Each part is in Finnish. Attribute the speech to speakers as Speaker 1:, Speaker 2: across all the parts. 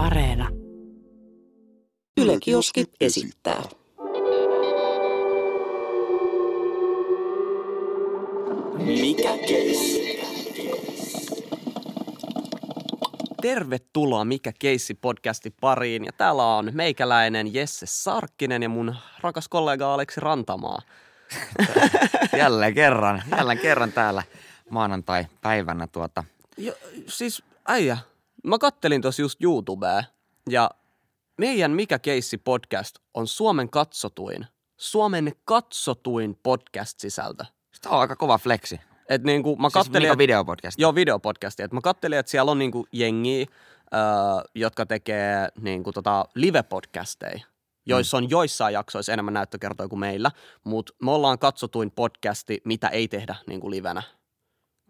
Speaker 1: Areena.
Speaker 2: Yle Kioski esittää.
Speaker 3: Mikä keissi?
Speaker 4: Tervetuloa Mikä keissi podcasti pariin ja täällä on meikäläinen Jesse Sarkkinen ja mun rakas kollega Aleksi Rantamaa.
Speaker 5: jälleen kerran, jälleen kerran täällä maanantai-päivänä tuota.
Speaker 4: Jo, siis äijä, mä kattelin tuossa just YouTubea ja meidän Mikä keissi podcast on Suomen katsotuin, Suomen katsotuin podcast-sisältö.
Speaker 5: Sitä on aika kova fleksi.
Speaker 4: Et niinku, mä
Speaker 5: Siis
Speaker 4: kattelin,
Speaker 5: mikä
Speaker 4: et-
Speaker 5: videopodcast?
Speaker 4: Joo, videopodcasti. Et mä kattelin, että siellä on niinku jengiä, öö, jotka tekee niinku tota live-podcasteja, joissa on joissain jaksoissa enemmän näyttökertoja kuin meillä, mutta me ollaan katsotuin podcasti, mitä ei tehdä niinku livenä.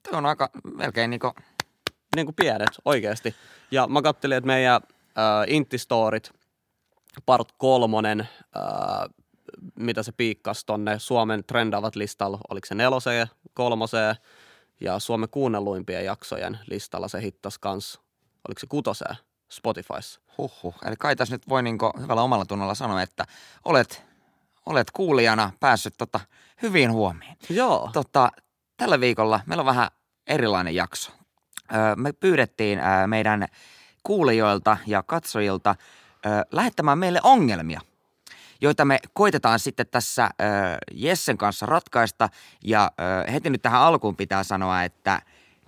Speaker 5: Tuo on aika melkein niinku,
Speaker 4: Niin kuin pienet, oikeasti. Ja mä kattelin, että meidän öö, Intistorit, part kolmonen, öö, mitä se piikkasi tonne Suomen trendaavat listalla, oliko se neloseen, kolmoseen, ja Suomen kuunnelluimpien jaksojen listalla se hittas kans, oliko se kutoseen Spotifyssa.
Speaker 5: huhhuh. Eli kai tässä nyt voi niinku hyvällä omalla tunnolla sanoa, että olet, olet kuulijana päässyt tota hyvin huomiin.
Speaker 4: Joo.
Speaker 5: Tota, tällä viikolla meillä on vähän erilainen jakso. Me pyydettiin meidän kuulijoilta ja katsojilta lähettämään meille ongelmia, joita me koitetaan sitten tässä Jessen kanssa ratkaista. Ja heti nyt tähän alkuun pitää sanoa, että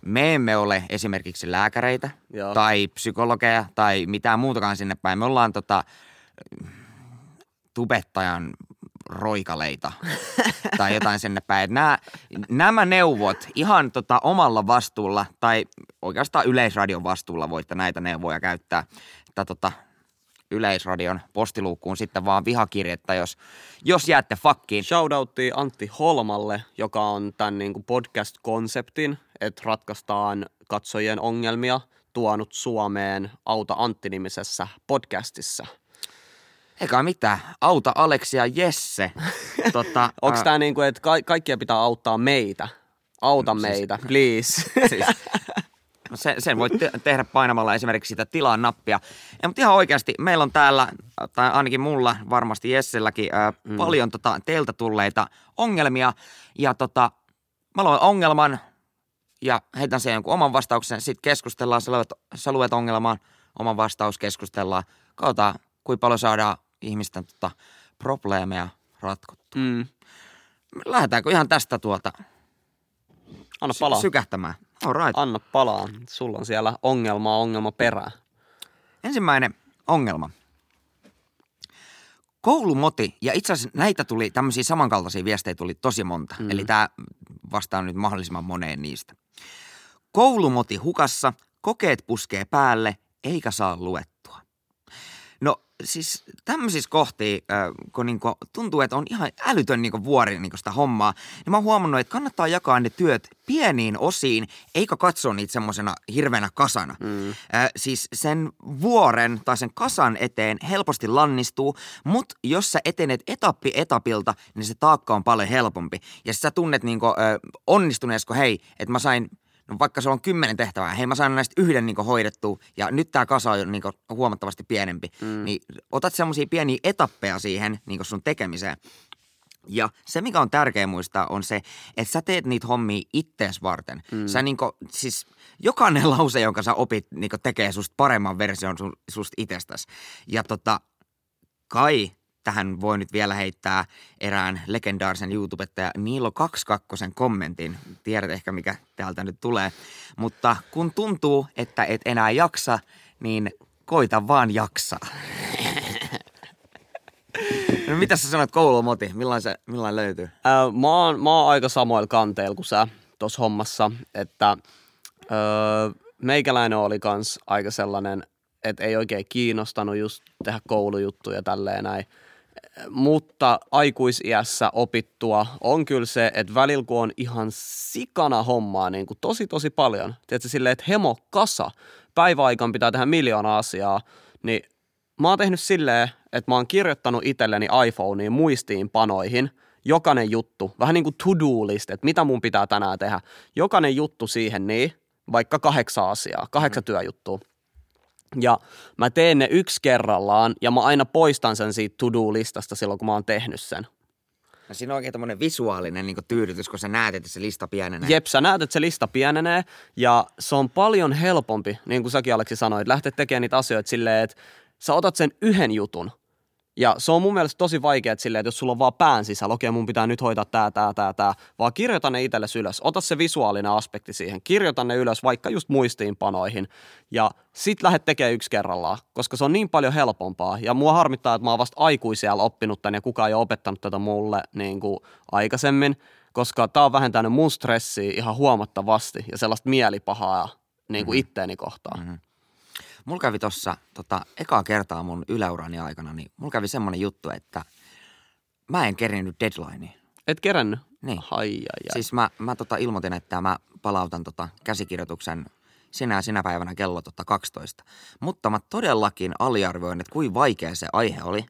Speaker 5: me emme ole esimerkiksi lääkäreitä
Speaker 4: Joo.
Speaker 5: tai psykologeja tai mitään muutakaan sinne päin. Me ollaan tota, tubettajan roikaleita tai jotain sinne päin. Nämä, nämä neuvot ihan tota omalla vastuulla tai oikeastaan yleisradion vastuulla voitte näitä neuvoja käyttää. Että tota, yleisradion postiluukkuun sitten vaan vihakirjettä, jos, jos jäätte fakkiin.
Speaker 4: Shoutouttiin Antti Holmalle, joka on tämän niin kuin podcast-konseptin, että ratkaistaan katsojien ongelmia, tuonut Suomeen Auta Antti-nimisessä podcastissa.
Speaker 5: Eikä mitään. Auta Aleksi ja Jesse. tota,
Speaker 4: Onko
Speaker 5: ää,
Speaker 4: tämä niin kuin, että ka- kaikkia pitää auttaa meitä? Auta
Speaker 5: Siis-
Speaker 4: meitä, please.
Speaker 5: siis, no sen, sen voit te- tehdä painamalla esimerkiksi sitä tilaa nappia. Ja, mutta ihan oikeasti meillä on täällä, tai ainakin mulla, varmasti Jesselläkin, ää, mm. paljon tota, teiltä tulleita ongelmia. Ja tota, mä loin ongelman ja heitän sen jonkun oman vastauksen. Sitten keskustellaan, sä luet, sä luet ongelman, oman vastaus keskustellaan. Katsotaan, kuinka paljon saadaan ihmisten tota, probleemeja ratkottua.
Speaker 4: mm.
Speaker 5: Lähdetäänkö ihan tästä tuota
Speaker 4: Anna
Speaker 5: sy-
Speaker 4: palaa.
Speaker 5: sykähtämään? All right.
Speaker 4: Anna palaa. Sulla on siellä ongelmaa ongelma perää.
Speaker 5: Ensimmäinen ongelma. Koulumoti, ja itse asiassa näitä tuli, tämmöisiä samankaltaisia viestejä tuli tosi monta. Mm. Eli tämä vastaa nyt mahdollisimman moneen niistä. Koulumoti hukassa, kokeet puskee päälle, eikä saa luettua. Siis tämmöisissä kohtia, äh, kun niinku tuntuu, että on ihan älytön niinku vuori niinku sitä hommaa, niin mä oon huomannut, että kannattaa jakaa ne työt pieniin osiin, eikä katsoa niitä semmoisena hirveänä kasana. Mm. Äh, siis sen vuoren tai sen kasan eteen helposti lannistuu, mutta jos sä etenet etappi etapilta, niin se taakka on paljon helpompi. Ja sä tunnet niinku, äh, onnistuneesko, hei, että mä sain vaikka se on kymmenen tehtävää, hei mä sain näistä yhden niin hoidettua ja nyt tämä kasa on niin huomattavasti pienempi, mm. niin otat semmoisia pieniä etappeja siihen niin sun tekemiseen. Ja se, mikä on tärkeä muistaa, on se, että sä teet niitä hommia ittees varten. Mm. Sä niinku, siis jokainen lause, jonka sä opit, niinku tekee susta paremman version su, susta itsestäsi. Ja tota, kai tähän voi nyt vielä heittää erään legendaarisen YouTubettaja Niilo 22 kommentin. Tiedät ehkä, mikä täältä nyt tulee. Mutta kun tuntuu, että et enää jaksa, niin koita vaan jaksaa. No mitä sä sanoit koulumoti? Millainen se millainen löytyy?
Speaker 4: Ää, mä, oon, mä oon aika samoilla kanteilla kuin sä tuossa hommassa, että öö, meikäläinen oli kans aika sellainen, että ei oikein kiinnostanut just tehdä koulujuttuja tälleen näin. Mutta aikuisiässä opittua on kyllä se, että välillä kun on ihan sikana hommaa niin kuin tosi tosi paljon. Tiedätkö silleen, että hemo kasa, päiväaikaan pitää tehdä miljoona asiaa, niin mä oon tehnyt silleen, että mä oon kirjoittanut itselleni iPhoneen muistiinpanoihin jokainen juttu, vähän niin kuin to-do list, että mitä mun pitää tänään tehdä. Jokainen juttu siihen niin, vaikka kahdeksan asiaa, kahdeksan mm. työjuttua. Ja mä teen ne yksi kerrallaan ja mä aina poistan sen siitä to-do-listasta silloin, kun mä oon tehnyt sen.
Speaker 5: No siinä on oikein tämmöinen visuaalinen niin tyydytys, kun sä näet, että se lista pienenee.
Speaker 4: Jep, sä näet, että se lista pienenee ja se on paljon helpompi, niin kuin säkin Aleksi sanoit, lähteä tekemään niitä asioita silleen, että sä otat sen yhden jutun ja se on mun mielestä tosi vaikeaa silleen, että jos sulla on vaan pään sisällä, okei mun pitää nyt hoitaa tää, tää, tää, tää, vaan kirjoita ne itsellesi ylös. Ota se visuaalinen aspekti siihen. Kirjoita ne ylös vaikka just muistiinpanoihin ja sit lähdet tekemään yksi kerrallaan, koska se on niin paljon helpompaa. Ja mua harmittaa, että mä oon vasta aikuisiellä oppinut tän ja kukaan ei ole opettanut tätä mulle niin kuin aikaisemmin, koska tää on vähentänyt mun stressiä ihan huomattavasti ja sellaista mielipahaa niin kuin mm-hmm. itteeni kohtaan. Mm-hmm.
Speaker 5: Mulla kävi tossa tota, ekaa kertaa mun yläurani aikana, niin mulla kävi semmonen juttu, että mä en kerinyt deadlineen.
Speaker 4: Et kerännyt?
Speaker 5: Niin.
Speaker 4: Ai, ai, ai.
Speaker 5: Siis mä, mä tota ilmoitin, että mä palautan tota käsikirjoituksen sinä ja sinä päivänä kello tota 12. Mutta mä todellakin aliarvioin, että kuinka vaikea se aihe oli.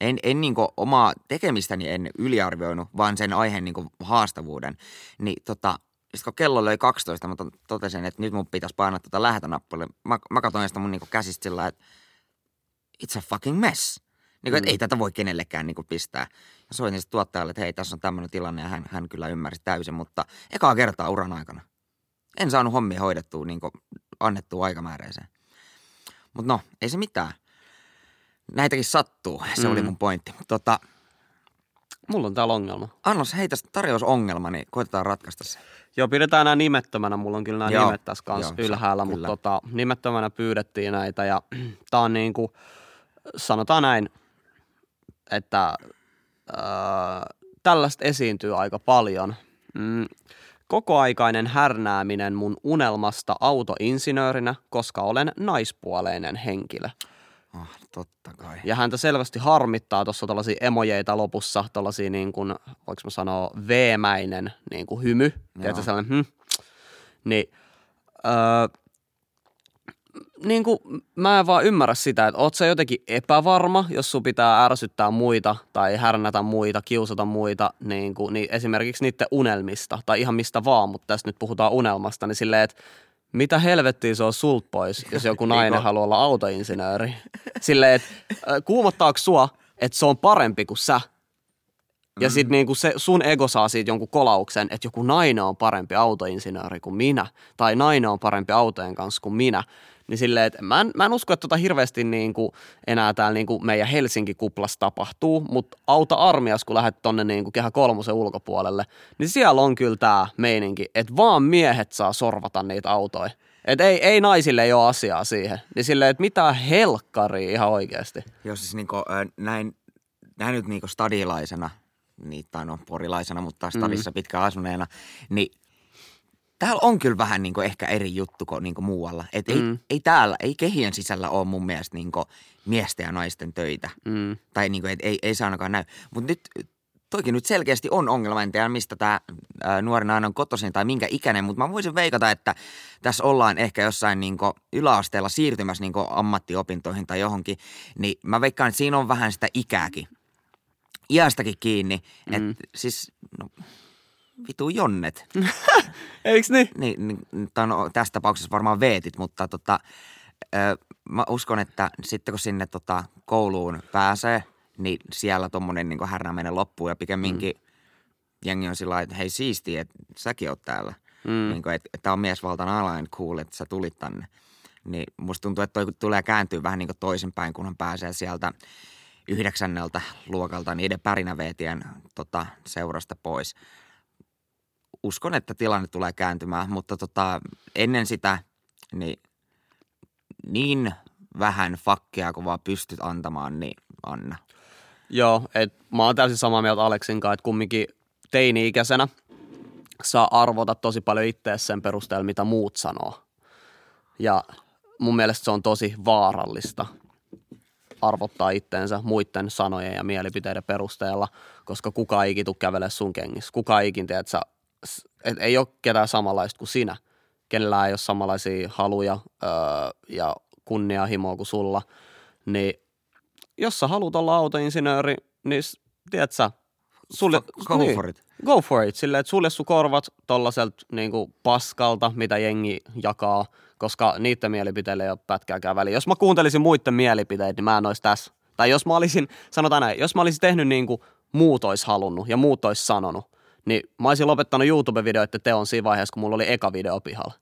Speaker 5: En, en niinku omaa tekemistäni en yliarvioinut, vaan sen aiheen niinku haastavuuden. Niin tota, sitten kun kello löi 12, mä totesin, että nyt mun pitäisi painaa tuota lähetönappulille. Mä, mä katsoin sitä mun niinku käsistä sillä että it's a fucking mess. Niin kuin, mm. ei tätä voi kenellekään niin kuin pistää. Ja soitin sitten tuottajalle, että hei, tässä on tämmöinen tilanne ja hän, hän kyllä ymmärsi täysin, mutta ekaa kertaa uran aikana. En saanut hommia hoidettua niin kuin annettua aikamääräiseen. Mutta no, ei se mitään. Näitäkin sattuu, se mm. oli mun pointti. Tota,
Speaker 4: Mulla on täällä ongelma.
Speaker 5: Annos, hei tästä tarjousongelma, niin koitetaan ratkaista se.
Speaker 4: Joo, pidetään nämä nimettömänä. Mulla on kyllä nämä Joo. nimet tässä kanssa Joo, ylhäällä, mutta tota, nimettömänä pyydettiin näitä ja tää on niin kuin, sanotaan näin, että äh, tällaista esiintyy aika paljon. Mm, kokoaikainen härnääminen mun unelmasta autoinsinöörinä, koska olen naispuoleinen henkilö.
Speaker 5: Oh, totta kai.
Speaker 4: Ja häntä selvästi harmittaa tuossa tällaisia emojeita lopussa, tällaisia niin kuin, voiko mä sanoa, veemäinen niin kuin hymy. Tiedätkö sellainen, hm. Niin, öö, niin kuin, mä en vaan ymmärrä sitä, että oot sä jotenkin epävarma, jos sun pitää ärsyttää muita tai härnätä muita, kiusata muita, niin, kuin, niin esimerkiksi niiden unelmista tai ihan mistä vaan, mutta tässä nyt puhutaan unelmasta, niin silleen, että mitä helvettiä se on sult pois, jos joku nainen haluaa olla autoinsinööri? Silleen, että kuumottaako sua, että se on parempi kuin sä? Ja sitten mm. niinku se, sun ego saa siitä jonkun kolauksen, että joku nainen on parempi autoinsinööri kuin minä, tai nainen on parempi autojen kanssa kuin minä. Niin silleen, että mä en, mä en usko, että tota hirveästi niin kuin enää täällä niin kuin meidän Helsinki-kuplassa tapahtuu, mutta auta armias, kun lähdet tonne niin kuin kehä kolmosen ulkopuolelle, niin siellä on kyllä tämä meininki, että vaan miehet saa sorvata niitä autoja. Että ei, ei naisille ei ole asiaa siihen. Niin silleen, että mitä helkkari ihan oikeasti.
Speaker 5: Joo, siis niin kuin, näin, näin nyt niin kuin stadilaisena, niin, tai no porilaisena, mutta stadissa mm. pitkään asuneena, niin täällä on kyllä vähän niin kuin ehkä eri juttu kuin, niin kuin muualla. Et mm. ei, ei täällä, ei kehien sisällä ole mun mielestä niin kuin miesten ja naisten töitä. Mm. Tai niin kuin, et ei, ei se ainakaan näy. Mutta nyt toikin nyt selkeästi on ongelma. En tiedä, mistä tämä nuori nainen on kotoisin tai minkä ikäinen, mutta mä voisin veikata, että tässä ollaan ehkä jossain niin yläasteella siirtymässä niin ammattiopintoihin tai johonkin. Niin mä veikkaan, että siinä on vähän sitä ikääkin. Iästäkin kiinni. Mm. Että siis, no, vitu jonnet.
Speaker 4: Eiks niin?
Speaker 5: Niin, niin no, tässä tapauksessa varmaan veetit, mutta tota, ö, mä uskon, että sitten kun sinne tota, kouluun pääsee, niin siellä tommonen niin härnäminen loppuu ja pikemminkin mm. jengi on sillä että hei siisti, että säkin oot täällä. Mm. Niin kuin, että, että on miesvaltainen alain, cool, että sä tulit tänne. Niin musta tuntuu, että toi tulee kääntyä vähän niin kuin toisinpäin, kun hän pääsee sieltä yhdeksänneltä luokalta niiden pärinäveetien tota, seurasta pois – uskon, että tilanne tulee kääntymään, mutta tota, ennen sitä niin, niin vähän fakkia kuin vaan pystyt antamaan, niin anna.
Speaker 4: Joo, et mä oon täysin samaa mieltä Aleksin kanssa, että kumminkin teini-ikäisenä saa arvota tosi paljon itseä sen perusteella, mitä muut sanoo. Ja mun mielestä se on tosi vaarallista arvottaa itteensä muiden sanojen ja mielipiteiden perusteella, koska kuka ikin kävele sun kengissä. Kuka ikin, tiedät, sä et ei ole ketään samanlaista kuin sinä. Kenellään ei ole samanlaisia haluja öö, ja kunnianhimoa kuin sulla. Niin jos sä haluat olla autoinsinööri, niin tiedät sä, sulje,
Speaker 5: Go
Speaker 4: niin,
Speaker 5: for it.
Speaker 4: Go for it. Silleen, että sulje sun korvat tollaselta niinku paskalta, mitä jengi jakaa, koska niiden mielipiteille ei ole pätkääkään väliä. Jos mä kuuntelisin muiden mielipiteitä, niin mä en olisi tässä. Tai jos mä olisin, sanotaan näin, jos mä olisin tehnyt niin kuin muut olisi halunnut ja muut olisi sanonut, niin mä olisin lopettanut YouTube-videoiden teon siinä vaiheessa, kun mulla oli eka video pihalla.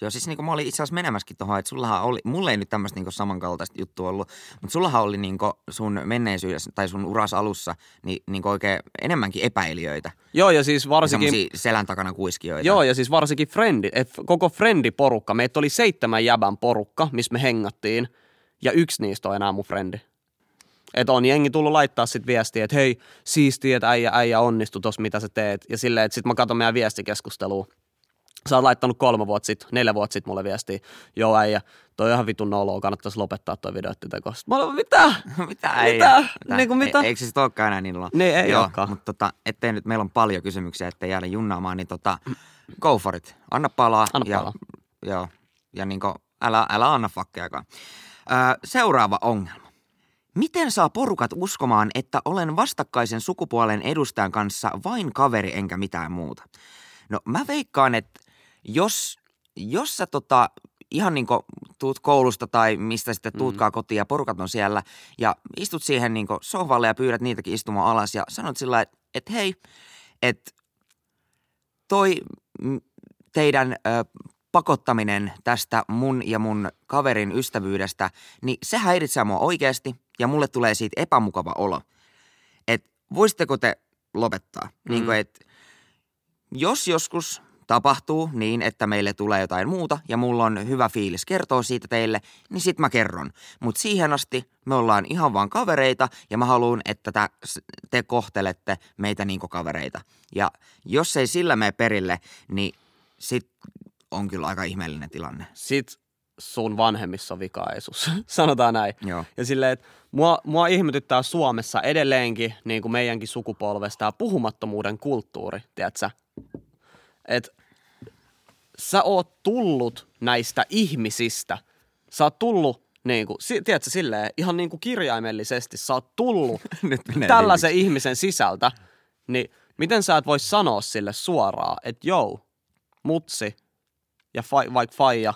Speaker 5: Joo, siis niinku mä olin itse asiassa menemäskin tuohon, että sullahan oli, mulla ei nyt tämmöistä niinku samankaltaista juttua ollut, mutta sullahan oli niinku sun menneisyydessä tai sun uras alussa niin, niinku oikein enemmänkin epäilijöitä.
Speaker 4: Joo, ja siis varsinkin...
Speaker 5: Semmoisia selän takana kuiskijoita.
Speaker 4: Joo, ja siis varsinkin frendi, et koko friendiporukka, meitä oli seitsemän jäbän porukka, missä me hengattiin, ja yksi niistä on enää mun frendi. Että on jengi tullut laittaa sit viestiä, että hei, siistiä, että äijä, äijä onnistu tossa, mitä sä teet. Ja silleen, että sit mä katson meidän viestikeskustelua. Sä oot laittanut kolme vuotta sitten, neljä vuotta sitten mulle viestiä. Joo äijä, toi on ihan vitun noloa, kannattaisi lopettaa toi videoiden teko. Mä olen, mitä?
Speaker 5: mitä?
Speaker 4: Mitä?
Speaker 5: Mitä?
Speaker 4: Niinku mitä?
Speaker 5: E- eikö se sit olekaan enää niin noloa?
Speaker 4: Niin, ei
Speaker 5: Joo,
Speaker 4: olekaan.
Speaker 5: Mutta tota, ettei nyt, meillä on paljon kysymyksiä, ettei jäädä junnaamaan, niin tota, go for it. Anna palaa.
Speaker 4: Anna
Speaker 5: ja,
Speaker 4: palaa.
Speaker 5: Joo, ja niinku, älä, älä anna fakkeakaan. Öö, seuraava ongelma. Miten saa porukat uskomaan, että olen vastakkaisen sukupuolen edustajan kanssa vain kaveri enkä mitään muuta? No mä veikkaan, että jos, jos sä tota, ihan niin tuut koulusta tai mistä sitten tuutkaan kotiin ja porukat on siellä ja istut siihen niin sohvalle ja pyydät niitäkin istumaan alas ja sanot sillä että et hei, että toi mm, teidän ö, pakottaminen tästä mun ja mun kaverin ystävyydestä, niin se häiritsee mua oikeasti ja mulle tulee siitä epämukava olo. Että voisitteko te lopettaa? Mm. Niin kuin, että jos joskus tapahtuu niin, että meille tulee jotain muuta ja mulla on hyvä fiilis kertoa siitä teille, niin sit mä kerron. Mutta siihen asti me ollaan ihan vaan kavereita ja mä haluan, että tä, te kohtelette meitä niinku kavereita. Ja jos ei sillä mene perille, niin sit on kyllä aika ihmeellinen tilanne.
Speaker 4: Sit sun vanhemmissa on vikaisuus, sanotaan näin.
Speaker 5: Joo.
Speaker 4: Ja silleen, että mua, mua ihmetyttää Suomessa edelleenkin, niin kuin meidänkin sukupolvesta, tämä puhumattomuuden kulttuuri, tiedätkö Että sä oot tullut näistä ihmisistä. Sä oot tullut, niin kuin, si- tiedätkö, silleen, ihan niin kuin kirjaimellisesti, sä oot tullut
Speaker 5: Nyt
Speaker 4: tällaisen ihmisen sisältä, niin miten sä et voi sanoa sille suoraan, että joo, mutsi ja fa- vaikka faija,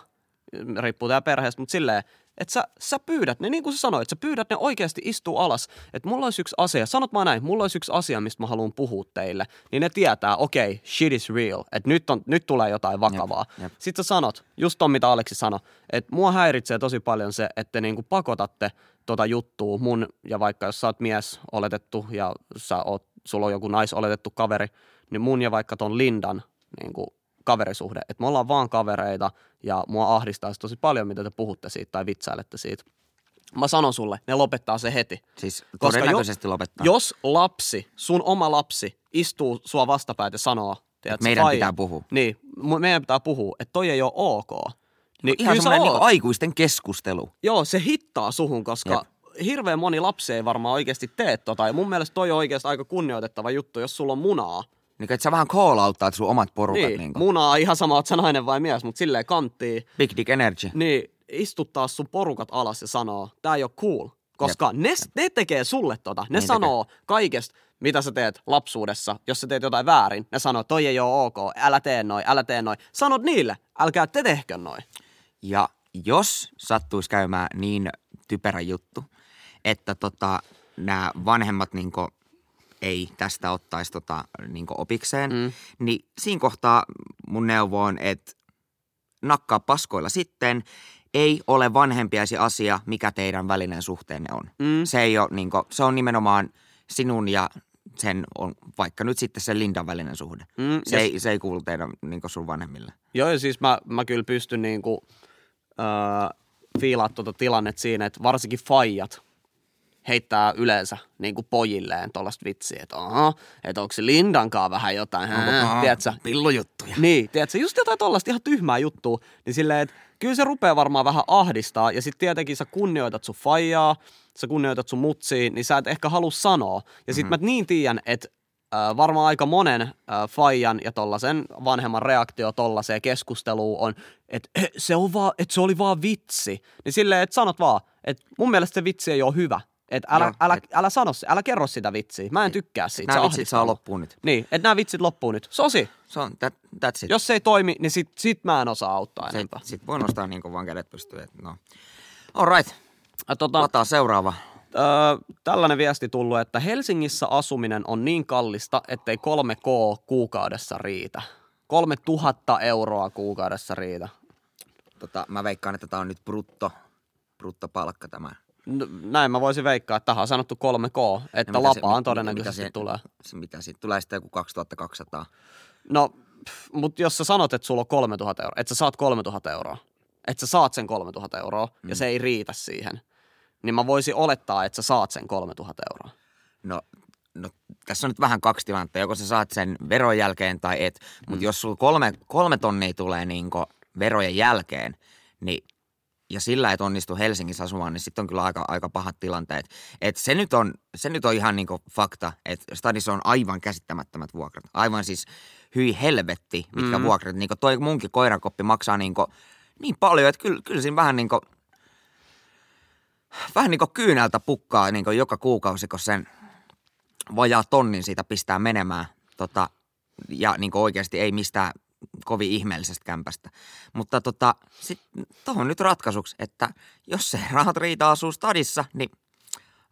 Speaker 4: riippuu tää perheestä, mutta silleen, että sä, sä pyydät ne, niin kuin sä sanoit, sä pyydät ne oikeasti istuu alas, että mulla olisi yksi asia, sanot vaan näin, mulla olisi yksi asia, mistä mä haluan puhua teille, niin ne tietää, okei, okay, shit is real, että nyt, on, nyt tulee jotain vakavaa.
Speaker 5: Jep, jep.
Speaker 4: Sitten sä sanot, just ton mitä Aleksi sanoi, että mua häiritsee tosi paljon se, että te niinku pakotatte tota juttua mun, ja vaikka jos sä oot mies oletettu ja sä oot, sulla on joku naisoletettu kaveri, niin mun ja vaikka ton Lindan niinku kaverisuhde, että me ollaan vaan kavereita ja mua ahdistaa se tosi paljon, mitä te puhutte siitä tai vitsailette siitä. Mä sanon sulle, ne lopettaa se heti.
Speaker 5: Siis
Speaker 4: Koska
Speaker 5: todennäköisesti lopettaa.
Speaker 4: Jos lapsi, sun oma lapsi, istuu sua vastapäät ja sanoo, tiedätkö,
Speaker 5: meidän
Speaker 4: faija-
Speaker 5: pitää puhua.
Speaker 4: Niin, meidän pitää puhua, että toi ei ole ok. Niin
Speaker 5: Ihan
Speaker 4: kyllä sä
Speaker 5: semmoinen niin aikuisten keskustelu.
Speaker 4: Joo, se hittaa suhun, koska hirveän moni lapsi ei varmaan oikeasti tee tota. Ja mun mielestä toi on oikeasti aika kunnioitettava juttu, jos sulla on munaa.
Speaker 5: Niin kuin, että sä vähän call outtaat sun omat porukat.
Speaker 4: Niin,
Speaker 5: Niin
Speaker 4: munaa ihan sama, oot sä nainen vai mies, mutta silleen kanttii.
Speaker 5: Big dick energy.
Speaker 4: Niin, istuttaa sun porukat alas ja sanoo, tää ei ole cool. Koska ne, ne tekee sulle tota. Ne
Speaker 5: Niin
Speaker 4: sanoo kaikesta, mitä sä teet lapsuudessa, jos sä teet jotain väärin. Ne sanoo, toi ei ole ok, älä tee noin, älä tee noin. Sanot niille, älkää te tehkö noin.
Speaker 5: Ja jos sattuisi käymään niin typerä juttu, että tota, nämä vanhemmat niinku ei tästä ottaisi tota, niinku opikseen, mm. niin siinä kohtaa mun neuvo on, että nakkaa paskoilla sitten. Ei ole vanhempiasi asia, mikä teidän välinen suhteenne on.
Speaker 4: Mm.
Speaker 5: Se, ei ole, niinku, se on nimenomaan sinun ja sen on vaikka nyt sitten se Lindan välinen suhde.
Speaker 4: Mm,
Speaker 5: Se, ei, se ei kuulu teidän niinku sun vanhemmille.
Speaker 4: Joo, ja siis mä, mä kyllä pystyn niinku, öö, fiilaa tuota tilannet siinä, että varsinkin faijat heittää yleensä niinku pojilleen tuollaista vitsiä, että aha, että onko se Lindankaan vähän jotain, hää, tiedätkö?
Speaker 5: Pillujuttuja.
Speaker 4: Niin, tiedätkö, just jotain tollaista ihan tyhmää juttua, niin silleen, että kyllä se rupeaa varmaan vähän ahdistaa, ja sitten tietenkin sä kunnioitat sun faijaa, sä kunnioitat sun mutsiin, niin sä et ehkä halua sanoa. Ja sit mm-hmm. mä niin tiedän, että äh, varmaan aika monen äh, faijan ja tollasen vanhemman reaktio tollaseen keskusteluun on, että se, on vaan, että se oli vaan vitsi. Niin silleen, että sanot vaan, että mun mielestä se vitsi ei ole hyvä. Et älä,
Speaker 5: Joo,
Speaker 4: älä,
Speaker 5: et-
Speaker 4: älä sano, se- älä kerro sitä vitsiä. Mä en tykkää siitä.
Speaker 5: Nämä vitsit saa loppuun nyt.
Speaker 4: Niin, että nämä vitsit loppuu nyt. Sosi,
Speaker 5: Se on, that, that's it.
Speaker 4: jos se ei toimi, niin sit, sit mä en osaa auttaa
Speaker 5: se,
Speaker 4: enempää.
Speaker 5: sit voi nostaa niin kuin vaan kädet pystyyn. et No. All right.
Speaker 4: Tota,
Speaker 5: Lataa seuraava.
Speaker 4: öö, tällainen viesti tullut, että Helsingissä asuminen on niin kallista, ettei 3K kuukaudessa riitä. 3000 euroa kuukaudessa riitä.
Speaker 5: Tota, mä veikkaan, että tää on nyt brutto, bruttopalkka tämä.
Speaker 4: N- näin mä voisin veikkaa, että tähän on sanottu 3K, että
Speaker 5: se-
Speaker 4: lapaan
Speaker 5: mi-
Speaker 4: todennäköisesti
Speaker 5: mitä se-
Speaker 4: tulee.
Speaker 5: Se, mitä siitä tulee sitten joku 2200.
Speaker 4: No, mutta jos sä sanot, että sulla on 3000 euroa, että sä saat 3000 euroa, että sä saat sen 3000 euroa mm. ja se ei riitä siihen, niin mä voisin olettaa, että sä saat sen 3000 euroa.
Speaker 5: No, no tässä on nyt vähän kaksi tilannetta. Joko sä saat sen veron jälkeen tai et. Mutta mm. jos sulla kolme, kolme tonnia tulee niinku verojen jälkeen, niin ja sillä et onnistu Helsingissä asumaan, niin sitten on kyllä aika, aika pahat tilanteet. Et se, nyt on, se nyt on ihan niinku fakta, että stadissa on aivan käsittämättömät vuokrat. Aivan siis hyi helvetti, mitkä mm. vuokrat. Niinku toi munkin koirakoppi maksaa niinku niin paljon, että kyllä, kyllä siinä vähän niinku, vähän niinku kyynältä pukkaa niinku joka kuukausi, kun sen vajaa tonnin siitä pistää menemään. Tota, ja niin oikeasti ei mistään kovin ihmeellisestä kämpästä. Mutta tota, tuohon nyt ratkaisuksi, että jos se rahat riitä asuu stadissa, niin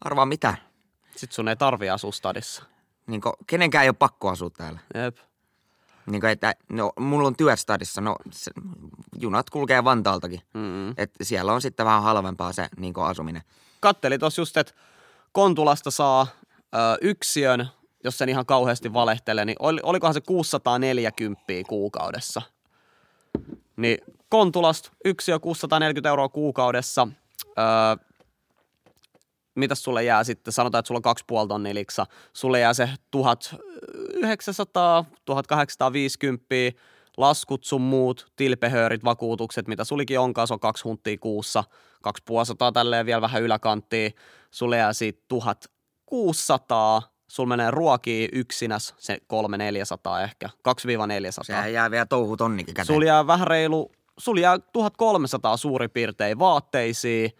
Speaker 5: arvaa mitä.
Speaker 4: Sitten sun ei tarvi asua stadissa.
Speaker 5: Niin kenenkään ei ole pakko asua täällä.
Speaker 4: Jep.
Speaker 5: Niin että, no, mulla on työt stadissa, no se, junat kulkee Vantaaltakin.
Speaker 4: Mm-mm.
Speaker 5: Et siellä on sitten vähän halvempaa se niin asuminen.
Speaker 4: Katteli tuossa just, että Kontulasta saa ö, yksiön, jos sen ihan kauheasti valehtelee, niin oli, olikohan se 640 kuukaudessa. Niin Kontulasta yksiö 640 euroa kuukaudessa. Ö, mitäs sulle jää sitten? Sanotaan, että sulla on kaksi puoli tonnia liksa. Sulle jää se 1900, 1850, laskut sun muut, tilpehöörit, vakuutukset, mitä sulikin onkaan, se on kaksi hunttia kuussa, kaksi puolisataa tälleen vielä vähän yläkanttiin. Sulle jää siitä 1600, sulla menee ruokiin yksinäs se 300-400 ehkä, 2-400.
Speaker 5: Sehän jää vielä touhu tonnikin käteen.
Speaker 4: Sulla jää vähän reilu, sulla jää 1300 suurin piirtein vaatteisiin,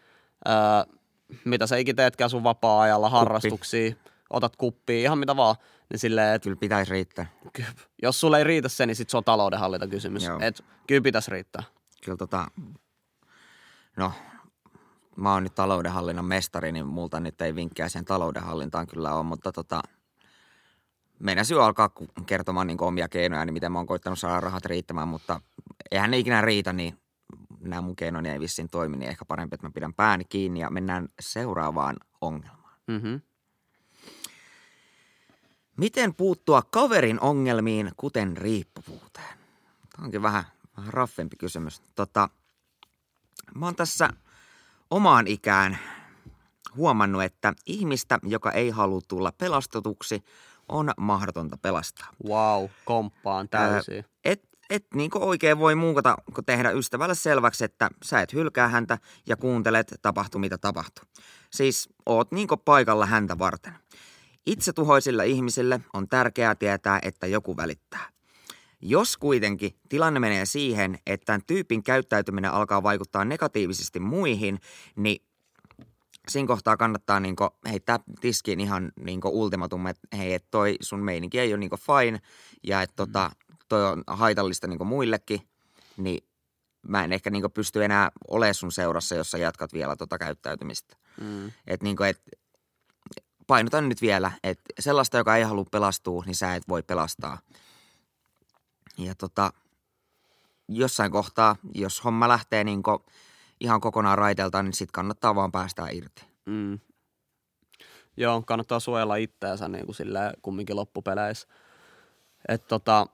Speaker 4: öö, mitä sä ikin teetkään sun vapaa-ajalla, harrastuksia, otat kuppia, ihan mitä vaan. Niin silleen, että
Speaker 5: Kyllä pitäisi riittää.
Speaker 4: jos sulle ei riitä se, niin sit se on taloudenhallintakysymys.
Speaker 5: Joo.
Speaker 4: Et kyllä pitäisi riittää.
Speaker 5: Kyllä tota, no mä oon nyt taloudenhallinnan mestari, niin multa nyt ei vinkkejä sen taloudenhallintaan kyllä ole, mutta tota, meidän syy alkaa kertomaan niin omia keinoja, niin miten mä oon koittanut saada rahat riittämään, mutta eihän ne ikinä riitä, niin nämä mun keinoni ei vissiin toimi, niin ehkä parempi, että mä pidän pääni kiinni ja mennään seuraavaan ongelmaan.
Speaker 4: Mm-hmm.
Speaker 5: Miten puuttua kaverin ongelmiin, kuten riippuvuuteen? Tämä onkin vähän, vähän raffempi kysymys. Tota, mä oon tässä omaan ikään huomannut, että ihmistä, joka ei halua tulla pelastetuksi, on mahdotonta pelastaa.
Speaker 4: Wow, komppaan täysin.
Speaker 5: Ää, Et, et niin oikein voi muukata kuin tehdä ystävälle selväksi, että sä et hylkää häntä ja kuuntelet, tapahtuu mitä tapahtuu. Siis oot niin paikalla häntä varten. Itsetuhoisille ihmisille on tärkeää tietää, että joku välittää. Jos kuitenkin tilanne menee siihen, että tämän tyypin käyttäytyminen alkaa vaikuttaa negatiivisesti muihin, niin siinä kohtaa kannattaa niinku heittää tiskiin ihan niinku ultimatum, että hei, et toi sun meininki ei ole niinku fine ja että tota, toi on haitallista niinku muillekin, niin mä en ehkä niinku pysty enää olemaan sun seurassa, jos sä jatkat vielä tota käyttäytymistä.
Speaker 4: Mm.
Speaker 5: Että niinku, et, painotan nyt vielä, että sellaista, joka ei halua pelastua, niin sä et voi pelastaa. Ja tota, jossain kohtaa, jos homma lähtee niinku ihan kokonaan raiteelta, niin sit kannattaa vaan päästää irti.
Speaker 4: Mm. Joo, kannattaa suojella itseänsä niin kuin silleen kumminkin loppupeleissä. Et tota,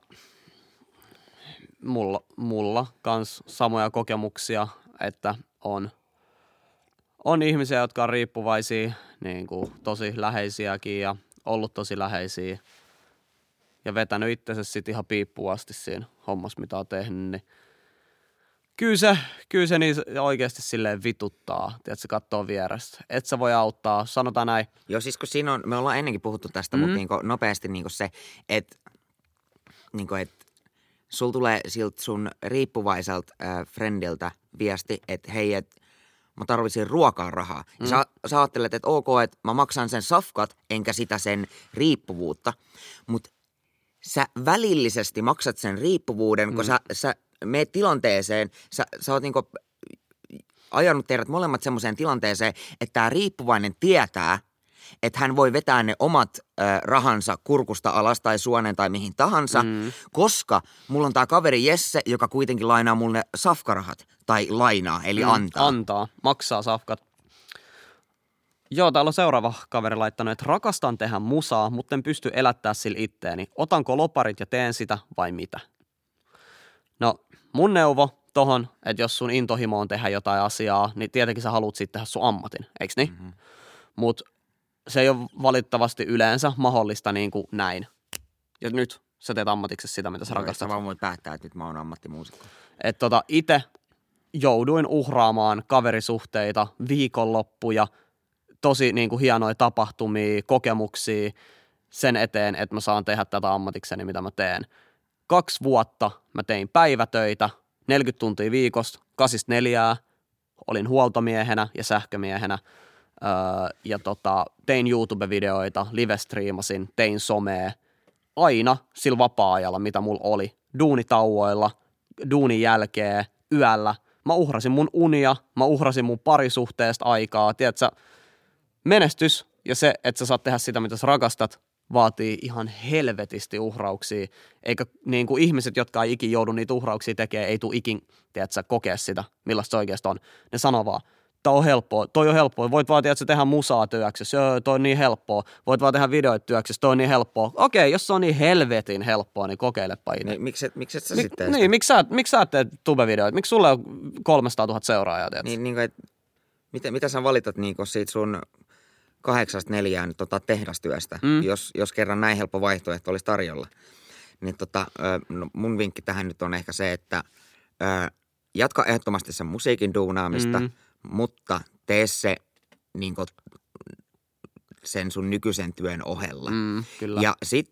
Speaker 4: mulla, mulla kans samoja kokemuksia, että on, on ihmisiä, jotka on riippuvaisia, niin kuin tosi läheisiäkin ja ollut tosi läheisiä. Ja vetänyt itsensä sitten ihan piippuun asti siinä hommassa, mitä on tehnyt, niin kyllä se, kyllä se niin oikeasti silleen vituttaa, että se katsoo vierestä. Et sä voi auttaa, sanotaan näin.
Speaker 5: Joo, siis kun siinä on, me ollaan ennenkin puhuttu tästä, mm.
Speaker 4: Mm.
Speaker 5: mutta niinku nopeasti niinku se, että niinku, et, sul tulee siltä sun riippuvaiselta äh, friendiltä viesti, että hei, et, mä tarvitsin ruokaa rahaa. Ja
Speaker 4: Mm.
Speaker 5: sä, sä ajattelet, että ok, että mä maksan sen safkat, enkä sitä sen riippuvuutta. Mutta sä välillisesti maksat sen riippuvuuden, kun
Speaker 4: Mm.
Speaker 5: sä, sä meet tilanteeseen, sä, sä oot niinku ajanut teidät molemmat semmoiseen tilanteeseen, että tämä riippuvainen tietää, että hän voi vetää ne omat ö, rahansa kurkusta alas tai suoneen tai mihin tahansa, mm. koska mulla on tämä kaveri Jesse, joka kuitenkin lainaa mulle safkarahat tai lainaa, eli mm, antaa.
Speaker 4: Antaa, maksaa safkat. Joo, täällä on seuraava kaveri laittanut, että rakastan tehdä musaa, mutta en pysty elättää sillä itteeni. Otanko loparit ja teen sitä vai mitä? No, mun neuvo tohon, että jos sun intohimo on tehdä jotain asiaa, niin tietenkin sä haluat siitä tehdä sun ammatin, eiks niin? Mm-hmm. Mutta se ei ole valitettavasti yleensä mahdollista niin kuin näin. Ja nyt sä teet ammatiksesi sitä, mitä sä rakastat.
Speaker 5: Sä vaan voit päättää, että nyt mä oon ammattimuusikko.
Speaker 4: että tota, itse jouduin uhraamaan kaverisuhteita, viikonloppuja, tosi niin kuin hienoja tapahtumia, kokemuksia sen eteen, että mä saan tehdä tätä ammatikseni, mitä mä teen. Kaksi vuotta mä tein päivätöitä, 40 tuntia viikossa, neljää, olin huoltomiehenä ja sähkömiehenä öö, ja tota, tein YouTube-videoita, live-striimasin, tein somea, aina sillä vapaa-ajalla, mitä mulla oli, duunitauoilla, duunin jälkeen, yöllä. Mä uhrasin mun unia, mä uhrasin mun parisuhteesta aikaa, tiedätkö, menestys ja se, että sä saat tehdä sitä, mitä sä rakastat, vaatii ihan helvetisti uhrauksia, eikä niin kuin ihmiset, jotka ei ikin joudu niitä uhrauksia tekemään, ei tule ikin, tiedätkö, kokea sitä, millaista se oikeasti on. Ne sanoo vaan, tää on helppoa, toi on helppoa, voit vaan, tiedätkö, tehdä musaa työksessä, joo, toi on niin helppoa, voit vaan tehdä videoita työksessä, toi on niin helppoa. Okei, jos se on niin helvetin helppoa, niin kokeilepa itse.
Speaker 5: Niin, miksi, miksi et sä
Speaker 4: Mik,
Speaker 5: sitten...
Speaker 4: niin, miksi sä, miksi sä teet tube-videoita? Miksi sulla on 300 000 seuraajaa, tiedätkö?
Speaker 5: Niin, niin kuin, et, mitä, mitä sä valitat niin siitä sun kahdeksasta neljään tota, tehdastyöstä,
Speaker 4: Mm.
Speaker 5: jos, jos kerran näin helppo vaihtoehto olisi tarjolla? Niin tota, no, mun vinkki tähän nyt on ehkä se, että ö, jatka ehdottomasti sen musiikin duunaamista,
Speaker 4: Mm.
Speaker 5: mm. mutta tee se niin kuin, sen sun nykyisen työn ohella.
Speaker 4: Mm, kyllä.
Speaker 5: Ja sit,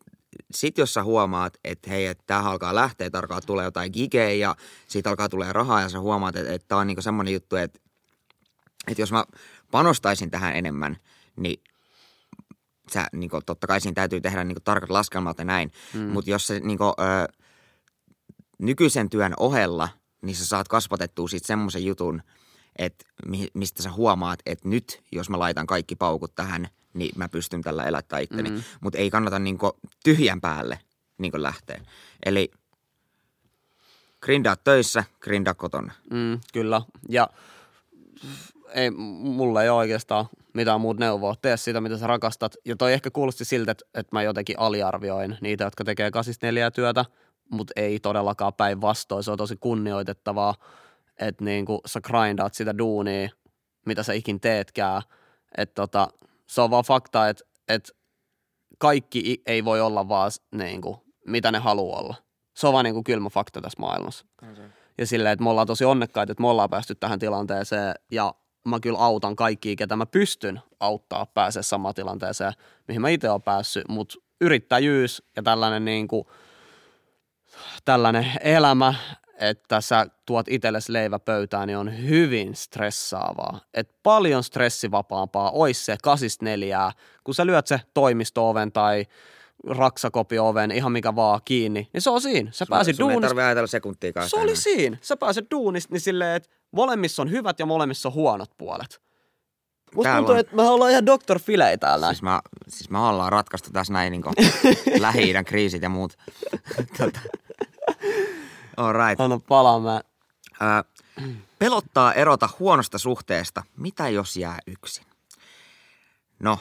Speaker 5: sit jos sä huomaat, että hei, että tää alkaa lähteä, että alkaa tulee jotain gigejä ja siitä alkaa tulee rahaa ja sä huomaat, että, että tää on niinku semmoinen juttu, että, että jos mä panostaisin tähän enemmän, niin sä niinku, totta kai siinä täytyy tehdä niinku tarkat laskelmat ja näin, mm. mutta jos se niinku, ö, nykyisen työn ohella, niin sä saat kasvatettua siitä semmoisen jutun, että mi- mistä sä huomaat, että nyt jos mä laitan kaikki paukut tähän, niin mä pystyn tällä elättää itteni.
Speaker 4: Mm.
Speaker 5: Mutta ei kannata niinku tyhjän päälle niinku lähteä. Eli grindaa töissä, grindaa kotona.
Speaker 4: Mm, kyllä. Ja ei, mulla ei ole oikeastaan mitään muuta neuvoa. Tee sitä, mitä sä rakastat. Ja toi ehkä kuulosti siltä, että, että mä jotenkin aliarvioin niitä, jotka tekee 84 työtä, mutta ei todellakaan päinvastoin. Se on tosi kunnioitettavaa, että niinku sä grindaat sitä duunia, mitä sä ikin teetkään. Että tota, se on vaan fakta, että, että kaikki ei voi olla vaan s- niinku, mitä ne haluaa olla. Se on vaan niinku kylmä fakta tässä maailmassa ja silleen, että me ollaan tosi onnekkaita, että me ollaan päästy tähän tilanteeseen ja mä kyllä autan kaikkia, ketä mä pystyn auttaa pääsee samaan tilanteeseen, mihin mä itse olen päässyt, mutta yrittäjyys ja tällainen, niin kuin, tällainen elämä, että sä tuot itsellesi leivä pöytään, niin on hyvin stressaavaa. Et paljon stressivapaampaa olisi se kasista neljää, kun sä lyöt se toimisto-oven tai raksakopioven, ihan mikä vaan kiinni, niin se on siinä. Sä pääsit
Speaker 5: Sun ei
Speaker 4: duunista
Speaker 5: tarvitse ajatella sekuntiikaan.
Speaker 4: se oli siinä. Sä pääset duunista niin silleen, että molemmissa on hyvät ja molemmissa on huonot puolet. Musta
Speaker 5: Täällä
Speaker 4: tuntuu,
Speaker 5: on-
Speaker 4: että me ollaan ihan Dr. Filei täällä.
Speaker 5: Siis, mä, siis me ollaan ratkaistu tässä näin niin Lähi-idän kriisit ja muut. tota. All right.
Speaker 4: Anna palaa mä.
Speaker 5: Ää, pelottaa erota huonosta suhteesta. Mitä jos jää yksin? No,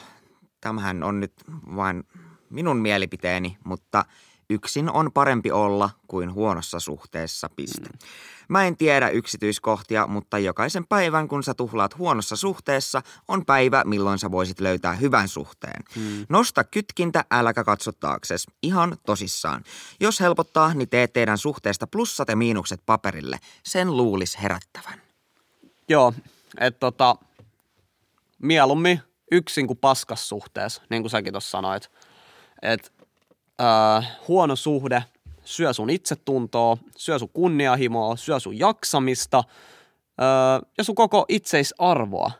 Speaker 5: tämähän on nyt vain minun mielipiteeni, mutta yksin on parempi olla kuin huonossa suhteessa, piste. Mä en tiedä yksityiskohtia, mutta jokaisen päivän, kun sä tuhlaat huonossa suhteessa, on päivä, milloin sä voisit löytää hyvän suhteen. Hmm. Nosta kytkintä, äläkä katso taakses. Ihan tosissaan. Jos helpottaa, niin tee teidän suhteesta plussat ja miinukset paperille. Sen luulis herättävän.
Speaker 4: Joo, että tota, mieluummin yksin kuin paskas suhteessa, niin kuin säkin tuossa sanoit. Että äh, huono suhde syö sun itsetuntoa, syö sun kunnianhimoa, syö sun jaksamista öö, ja sun koko itseisarvoa.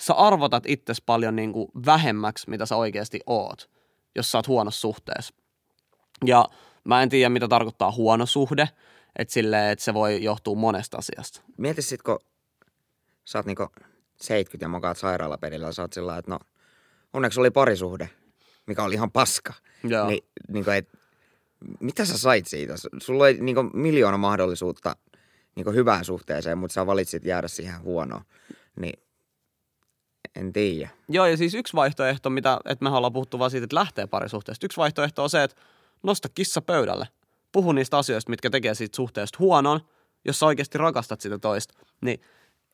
Speaker 4: Sä arvotat itses paljon niin kuin vähemmäksi, mitä sä oikeasti oot, jos sä oot huonossa suhteessa. Ja mä en tiedä, mitä tarkoittaa huono suhde, että silleen, että se voi johtua monesta asiasta.
Speaker 5: Mieti sit, kun sä oot niinku 70 ja mokaat sairaalapedillä, sä oot sillä että no onneksi oli parisuhde, mikä oli ihan paska.
Speaker 4: Joo.
Speaker 5: Niin, niinku, et, mitä sä sait siitä? Sulla oli niinku miljoona mahdollisuutta niinku hyvään suhteeseen, mutta sä valitsit jäädä siihen huonoon. Niin en tiedä.
Speaker 4: Joo, ja siis yksi vaihtoehto, mitä, että me ollaan puhuttu vaan siitä, että lähtee parisuhteesta. Yksi vaihtoehto on se, että nosta kissa pöydälle. Puhu niistä asioista, mitkä tekee siitä suhteesta huonon, jos sä oikeasti rakastat sitä toista. Niin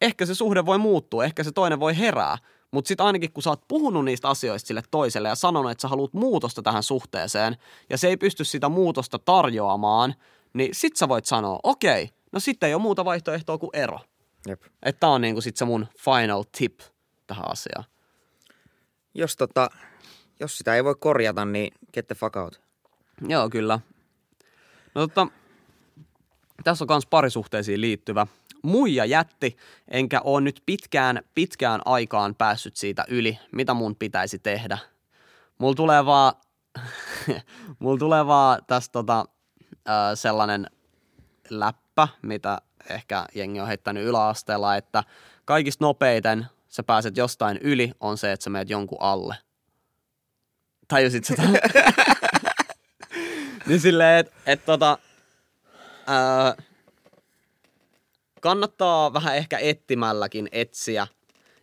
Speaker 4: ehkä se suhde voi muuttua, ehkä se toinen voi herää. Mutta sitten ainakin kun sä oot puhunut niistä asioista sille toiselle ja sanonut, että sä haluat muutosta tähän suhteeseen, ja se ei pysty sitä muutosta tarjoamaan, niin sit sä voit sanoa, okei, no sitten ei ole muuta vaihtoehtoa kuin ero.
Speaker 5: Jep.
Speaker 4: Että tää on niinku sit se mun final tip tähän asiaan.
Speaker 5: Jos, tota, jos sitä ei voi korjata, niin get the fuck out.
Speaker 4: Joo, kyllä. No totta, tässä on myös parisuhteisiin liittyvä. Muija jätti, enkä ole nyt pitkään, pitkään aikaan päässyt siitä yli, mitä mun pitäisi tehdä. Mulla tulee vaan, mulla tulee vaan tästä tota, ö, sellainen läppä, mitä ehkä jengi on heittänyt yläasteella, että kaikista nopeiten sä pääset jostain yli on se, että sä meet jonkun alle. Tajusit sitä? niin silleen, että et tota, kannattaa vähän ehkä etsimälläkin etsiä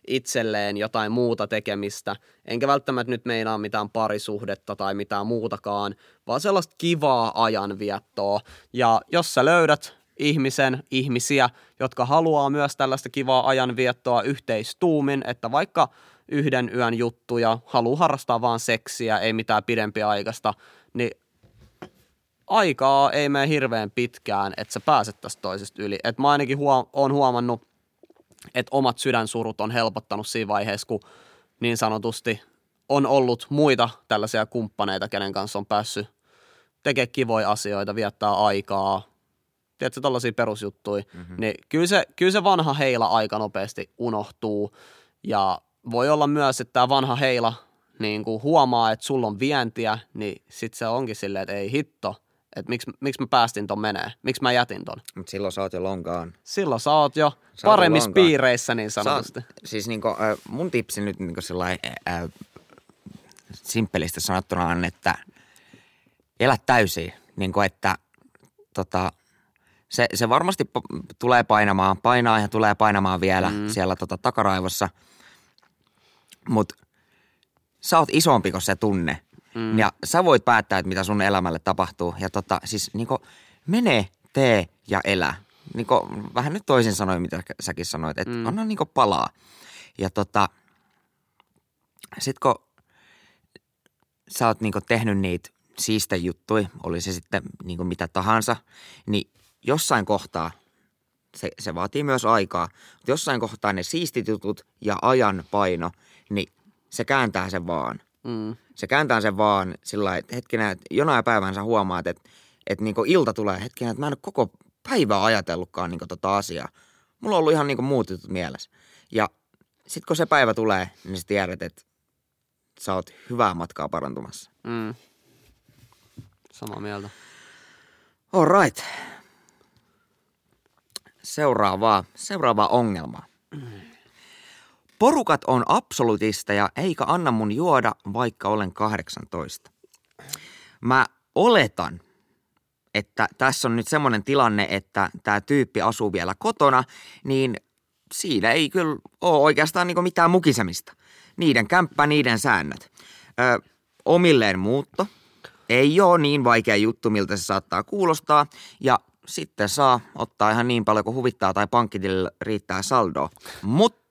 Speaker 4: itselleen jotain muuta tekemistä. Enkä välttämättä nyt meinaa mitään parisuhdetta tai mitään muutakaan, vaan sellaista kivaa ajanviettoa. Ja jos sä löydät ihmisen, ihmisiä, jotka haluaa myös tällaista kivaa ajanviettoa yhteistuumin, että vaikka yhden yön juttuja, haluaa harrastaa vaan seksiä, ei mitään pidempiä aikaista, niin aikaa ei mene hirveän pitkään, että sä pääset tästä toisesta yli. Et mä ainakin huom- on huomannut, että omat sydänsurut on helpottanut siinä vaiheessa, kun niin sanotusti on ollut muita tällaisia kumppaneita, kenen kanssa on päässyt tekemään kivoja asioita, viettää aikaa, tiedätkö, tällaisia perusjuttuja, mm-hmm. niin kyllä se, kyllä se vanha heila aika nopeasti unohtuu. Ja voi olla myös, että tämä vanha heila niin kuin huomaa, että sulla on vientiä, niin sitten se onkin silleen, että ei hitto, että miksi, miksi mä päästin ton menee, miksi mä jätin ton.
Speaker 5: Mutta silloin sä oot jo lonkaan.
Speaker 4: Silloin sä oot jo
Speaker 5: Sä
Speaker 4: paremmissa
Speaker 5: lonkaan.
Speaker 4: piireissä niin
Speaker 5: Sä oot-
Speaker 4: sanotusti.
Speaker 5: siis niinku, äh, mun tipsi nyt niinku sellainen äh, simppelisti sanottuna on, että elä täysin. Niinku, että tota, se, se varmasti p- tulee painamaan, painaa ja tulee painamaan vielä mm. siellä tota, takaraivossa. Mutta sä oot isompi kuin se tunne. Mm. Ja sä voit päättää, että mitä sun elämälle tapahtuu. Ja tota, siis niinku, mene, tee ja elä. Niinku, vähän nyt toisin sanoin, mitä säkin sanoit, että mm. anna niinku palaa. Ja tota, sit kun sä oot niinku tehnyt niitä siistä juttuja, oli se sitten niinku mitä tahansa, niin jossain kohtaa, se, se vaatii myös aikaa, mutta jossain kohtaa ne siistit jutut ja ajan paino, niin se kääntää sen vaan.
Speaker 4: Mm.
Speaker 5: Se kääntää sen vaan sillä lailla, että hetkinen, että jonain päivänä sä huomaat, että, että niinku ilta tulee hetkinen, että mä en ole koko päivää ajatellutkaan niinku tota asiaa. Mulla on ollut ihan niinku muut jutut mielessä. Ja sitten kun se päivä tulee, niin sä tiedät, että sä oot hyvää matkaa parantumassa.
Speaker 4: Mm. Samaa mieltä.
Speaker 5: All right. Seuraavaa, seuraavaa ongelmaa. Porukat on absolutisteja eikä anna mun juoda, vaikka olen 18. Mä oletan, että tässä on nyt semmoinen tilanne, että tämä tyyppi asuu vielä kotona, niin siinä ei kyllä ole oikeastaan niinku mitään mukisemista. Niiden kämppä, niiden säännöt. Ö, omilleen muutto ei ole niin vaikea juttu, miltä se saattaa kuulostaa, ja sitten saa ottaa ihan niin paljon kuin huvittaa tai pankkitilille riittää saldoa. Mutta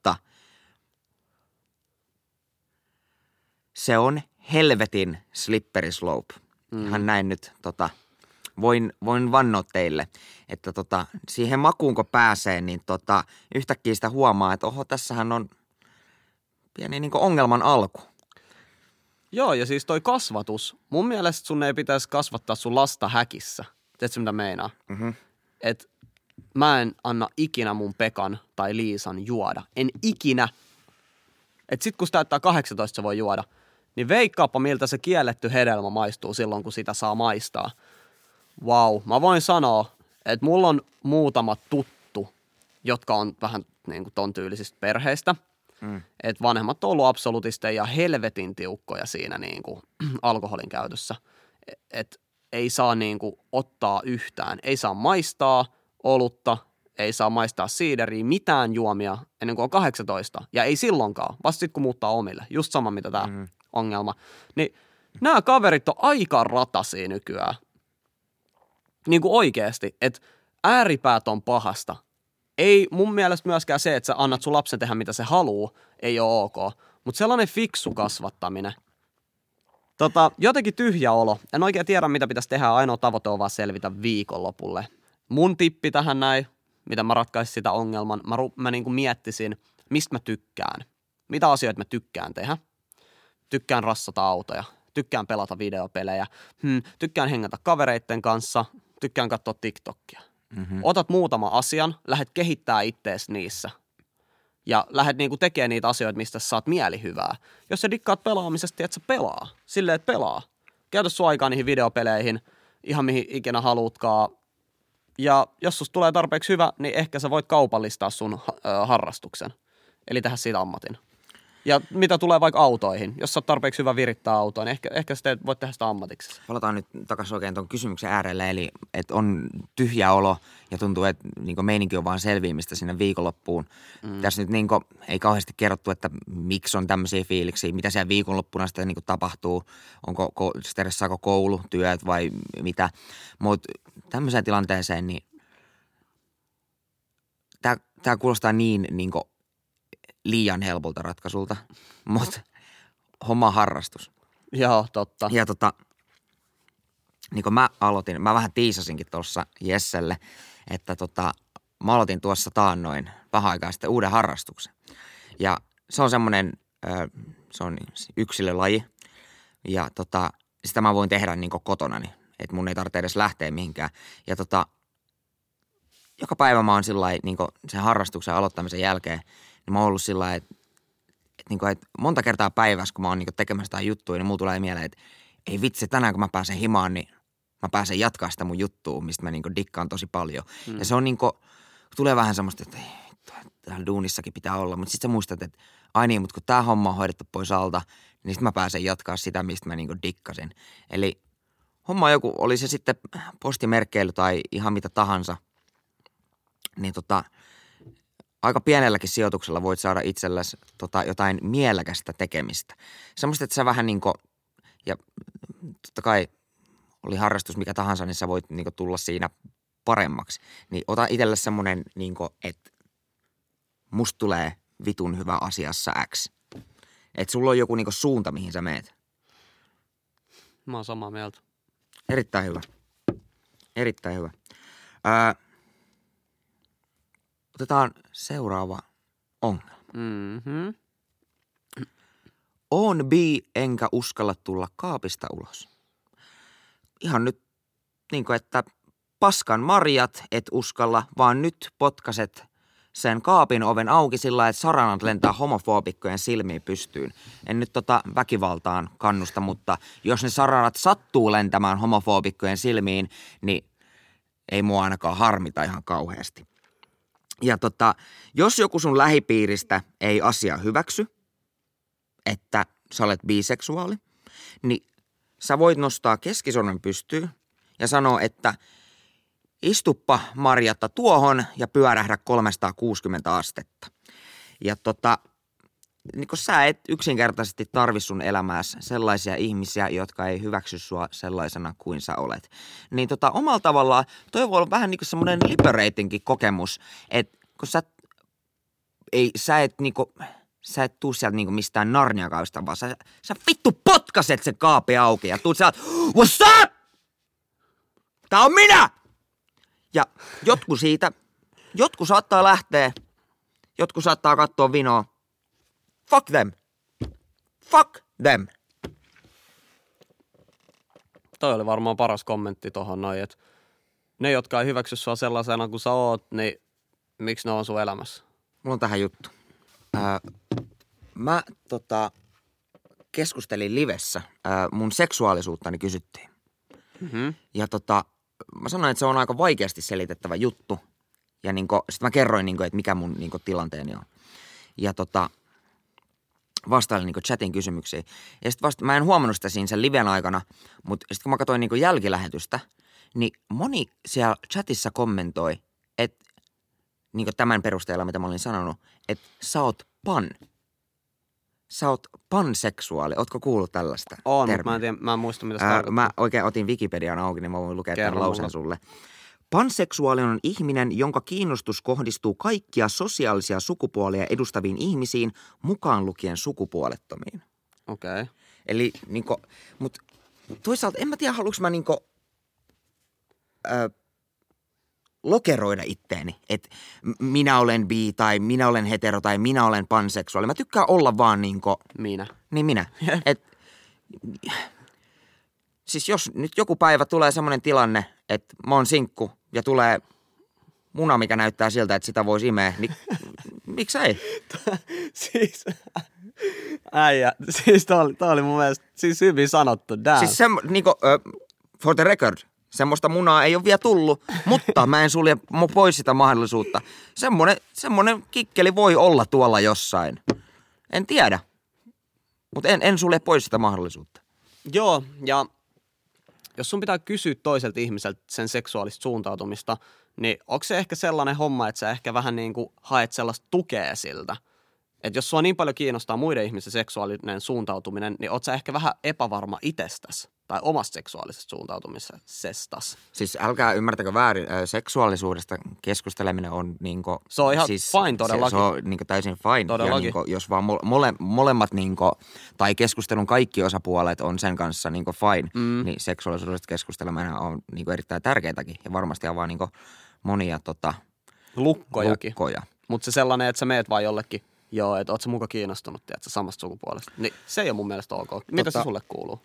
Speaker 5: se on helvetin slippery slope. Mm. Ihan näin nyt tota, voin, voin vannoa teille, että tota, siihen makuun kun pääsee, niin tota, yhtäkkiä sitä huomaa, että oho, tässähän on pieni niin ongelman alku.
Speaker 4: Joo, ja siis toi kasvatus. Mun mielestä sun ei pitäisi kasvattaa sun lasta häkissä. Tiedätkö mitä meinaa?
Speaker 5: Mhm.
Speaker 4: Et mä en anna ikinä mun Pekan tai Liisan juoda. En ikinä. Et sit kun sitä täyttää 18, se voi juoda. Niin veikkaappa, miltä se kielletty hedelmä maistuu silloin, kun sitä saa maistaa. Wow, mä voin sanoa, että mulla on muutama tuttu, jotka on vähän niin kuin ton tyylisistä perheistä. Mm. Että vanhemmat on ollut absolutisteja ja helvetin tiukkoja siinä niin kuin, alkoholin käytössä. Että ei saa niin kuin, ottaa yhtään. Ei saa maistaa olutta, ei saa maistaa siideriä, mitään juomia ennen kuin on 18. Ja ei silloinkaan, vasta sitten kun muuttaa omille. Just sama, mitä tämä mm. Ongelma. Niin nämä kaverit on aika ratasi nykyään. Niin kuin oikeasti, että ääripäät on pahasta. Ei mun mielestä myöskään se, että sä annat sun lapsen tehdä mitä se haluu, ei ole ok. Mutta sellainen fiksu kasvattaminen. Tota, jotenkin tyhjä olo. En oikein tiedä, mitä pitäisi tehdä. Ainoa tavoite on vaan selvitä viikonlopulle. Mun tippi tähän näin, mitä mä ratkaisin sitä ongelman. Mä, mä niin kuin miettisin, mistä mä tykkään. Mitä asioita mä tykkään tehdä. Tykkään rassata autoja. Tykkään pelata videopelejä. Hmm, tykkään hengätä kavereitten kanssa. Tykkään katsoa TikTokia. Mm-hmm. Otat muutama asian, lähdet kehittää ittees niissä. Ja lähdet niinku tekemään niitä asioita, mistä sä saat mielihyvää. Jos sä dikkaat pelaamisesta, että sä pelaa. Silleen, että pelaa. Käytä sun aikaa niihin videopeleihin, ihan mihin ikinä haluutkaan. Ja jos susta tulee tarpeeksi hyvä, niin ehkä sä voit kaupallistaa sun harrastuksen. Eli tehdä siitä ammatin. Ja mitä tulee vaikka autoihin, jos sä oot tarpeeksi hyvä virittää autoa, niin ehkä, ehkä sä voit tehdä sitä ammatiksi.
Speaker 5: Palataan nyt takaisin oikein tuon kysymyksen äärelle, eli että on tyhjä olo ja tuntuu, että niin meininki on vaan selviämistä sinne viikonloppuun. Mm. Tässä nyt niin kuin, ei kauheasti kerrottu, että miksi on tämmöisiä fiiliksiä, mitä siellä viikonloppuna sitten niin tapahtuu, onko stressaako koulu, työt vai mitä. Mutta tämmöiseen tilanteeseen, niin tämä kuulostaa niin, niin kuin liian helpolta ratkaisulta, mutta homma harrastus.
Speaker 4: Joo, totta.
Speaker 5: Ja tota, niin kuin mä aloitin, mä vähän tiisasinkin tuossa Jesselle, että tota, mä aloitin tuossa taannoin vähän aikaa sitten uuden harrastuksen. Ja se on semmoinen, se on yksilölaji ja tota, sitä mä voin tehdä niin kotona, niin että mun ei tarvitse edes lähteä mihinkään. Ja tota, joka päivä mä oon sillä niin sen harrastuksen aloittamisen jälkeen – niin mä oon ollut sillä että, että, niin kuin, että monta kertaa päivässä, kun mä oon niin tekemässä jotain juttuja, niin mulla tulee mieleen, että ei vitsi, tänään kun mä pääsen himaan, niin mä pääsen jatkaa sitä mun juttua, mistä mä niin dikkaan tosi paljon. Mm. Ja se on niin kuin, tulee vähän semmoista, että täällä duunissakin pitää olla, mutta sitten sä muistat, että ai niin, mutta kun tämä homma on hoidettu pois alta, niin sitten mä pääsen jatkaa sitä, mistä mä niin dikkasin. Eli homma joku, oli se sitten postimerkkeily tai ihan mitä tahansa, niin tota – aika pienelläkin sijoituksella voit saada itsellesi tota, jotain mielekästä tekemistä. Semmoista, että sä vähän niin kuin, ja totta kai oli harrastus mikä tahansa, niin sä voit niin tulla siinä paremmaksi. Niin ota itselle semmoinen, niin kuin, että musta tulee vitun hyvä asiassa X. Että sulla on joku niin suunta, mihin sä meet.
Speaker 4: Mä oon samaa mieltä.
Speaker 5: Erittäin hyvä. Erittäin hyvä. Öö, Otetaan seuraava ongelma. Mm-hmm. On bi, enkä uskalla tulla kaapista ulos. Ihan nyt niin kuin, että paskan marjat et uskalla, vaan nyt potkaset sen kaapin oven auki sillä että saranat lentää homofobikkojen silmiin pystyyn. En nyt tota väkivaltaan kannusta, mutta jos ne saranat sattuu lentämään homofobikkojen silmiin, niin ei mua ainakaan harmita ihan kauheasti. Ja tota, jos joku sun lähipiiristä ei asia hyväksy, että sä olet biseksuaali, niin sä voit nostaa keskisormen pystyyn ja sanoa, että istuppa Marjatta tuohon ja pyörähdä 360 astetta. Ja tota, niin kun sä et yksinkertaisesti tarvi sun elämäässä sellaisia ihmisiä, jotka ei hyväksy sua sellaisena kuin sä olet. Niin tota, omalla tavallaan toi voi olla vähän niin kuin semmoinen liberatingkin kokemus, että kun sä, ei, sä et niinku, sä et tuu sieltä niinku mistään narniakaista, vaan sä, sä vittu potkaset sen kaapi auki ja tuut sieltä, what's up? Tää on minä! Ja jotkut siitä, jotkut saattaa lähteä, jotkut saattaa katsoa vinoa. Fuck them. Fuck them.
Speaker 4: Toi oli varmaan paras kommentti tohon noin, että ne, jotka ei hyväksy sua sellaisena kuin sä oot, niin miksi ne on sun elämässä?
Speaker 5: Mulla on tähän juttu. Ää, mä tota, keskustelin livessä. Ää, mun seksuaalisuuttani kysyttiin.
Speaker 4: Mm-hmm.
Speaker 5: Ja tota, mä sanoin, että se on aika vaikeasti selitettävä juttu. Ja niinku, sitten mä kerroin, niinku, että mikä mun niinku, tilanteeni on. Ja tota, vastailin niinku chatin kysymyksiin. Ja sitten vasta, mä en huomannut sitä siinä sen liven aikana, mutta sitten kun mä katsoin niinku jälkilähetystä, niin moni siellä chatissa kommentoi, että niinku tämän perusteella, mitä mä olin sanonut, että sä oot pan. Sä oot panseksuaali. Ootko kuullut tällaista
Speaker 4: On, mutta mä en, tiedä, mä en muista, mitä se
Speaker 5: Ää, mä oikein otin Wikipedian auki, niin mä voin lukea
Speaker 4: Kerro
Speaker 5: tämän lauseen
Speaker 4: mulle.
Speaker 5: sulle. Panseksuaalinen on ihminen, jonka kiinnostus kohdistuu kaikkia sosiaalisia sukupuolia edustaviin ihmisiin, mukaan lukien sukupuolettomiin.
Speaker 4: Okei. Okay.
Speaker 5: Eli niinku, mut toisaalta en mä tiedä, haluanko mä niinku, ö, lokeroida itteeni, että minä olen bi tai minä olen hetero tai minä olen panseksuaali. Mä tykkään olla vaan niinku,
Speaker 4: Minä.
Speaker 5: niin minä. Et, siis jos nyt joku päivä tulee semmoinen tilanne, että mä oon sinkku ja tulee muna, mikä näyttää siltä, että sitä voisi imeä, niin miksei?
Speaker 4: siis, äijä, siis tää oli, tää oli mun mielestä siis hyvin sanottu, damn.
Speaker 5: Siis sem, niinku, ö, for the record, semmoista munaa ei ole vielä tullut, mutta mä en sulje pois sitä mahdollisuutta. Semmoinen, semmoinen kikkeli voi olla tuolla jossain. En tiedä, mutta en, en sulje pois sitä mahdollisuutta.
Speaker 4: Joo, ja jos sun pitää kysyä toiselta ihmiseltä sen seksuaalista suuntautumista, niin onko se ehkä sellainen homma, että sä ehkä vähän niin kuin haet sellaista tukea siltä? Että jos sua niin paljon kiinnostaa muiden ihmisten seksuaalinen suuntautuminen, niin oot sä ehkä vähän epävarma itsestäsi tai omasta seksuaalisesta suuntautumisestas.
Speaker 5: Siis älkää ymmärtäkö väärin, seksuaalisuudesta keskusteleminen on niinku...
Speaker 4: Se on ihan
Speaker 5: siis,
Speaker 4: fine
Speaker 5: Se,
Speaker 4: todellakin.
Speaker 5: se on niinku täysin fine.
Speaker 4: Todellakin.
Speaker 5: Ja niinku, jos vaan mole, mole, molemmat niinku, tai keskustelun kaikki osapuolet on sen kanssa niinku fine,
Speaker 4: Mm.
Speaker 5: niin seksuaalisuudesta keskusteleminen on niinku erittäin tärkeätäkin. Ja varmasti avaa niinku monia tota,
Speaker 4: Lukkojakin.
Speaker 5: lukkoja.
Speaker 4: Mutta se sellainen, että sä meet vaan jollekin, joo, että oot sä muka kiinnostunut, tiedätkö, samasta sukupuolesta. Niin se ei ole mun mielestä ok. Mitä se
Speaker 5: Tota-
Speaker 4: sulle kuuluu?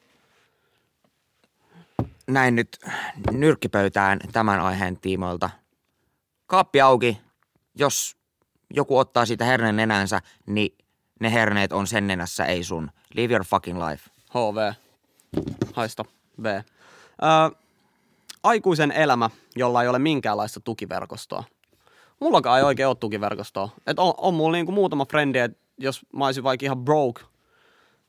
Speaker 5: Näin nyt nyrkkipöytään tämän aiheen tiimoilta. Kaappi auki. Jos joku ottaa siitä herneen nenänsä, niin ne herneet on sen nenässä, ei sun. Live your fucking life.
Speaker 4: HV. Haista. V. Ö, aikuisen elämä, jolla ei ole minkäänlaista tukiverkostoa. Mullakaan ei oikein ole tukiverkostoa. Et on, on mulla niinku muutama frendi, että jos mä olisin vaikka ihan broke,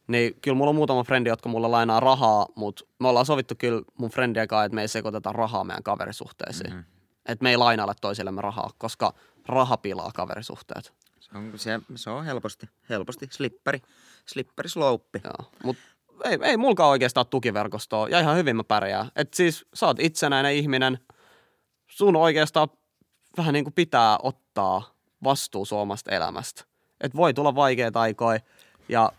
Speaker 4: niin kyllä mulla on muutama frendi, jotka mulla lainaa rahaa, mutta me ollaan sovittu kyllä mun friendien kanssa, että me ei sekoiteta rahaa meidän kaverisuhteisiin. Mm-hmm. Että me ei lainailla toisillemme rahaa, koska raha pilaa kaverisuhteet.
Speaker 5: Se on, se, se on helposti, helposti slipperi, slipperi slouppi.
Speaker 4: Joo, mut ei, ei mulkaan oikeastaan tukiverkostoa ja ihan hyvin mä pärjään. Et siis sä oot itsenäinen ihminen, sun oikeastaan vähän niin kuin pitää ottaa vastuu sun omasta elämästä. Et voi tulla vaikeita aikoja ja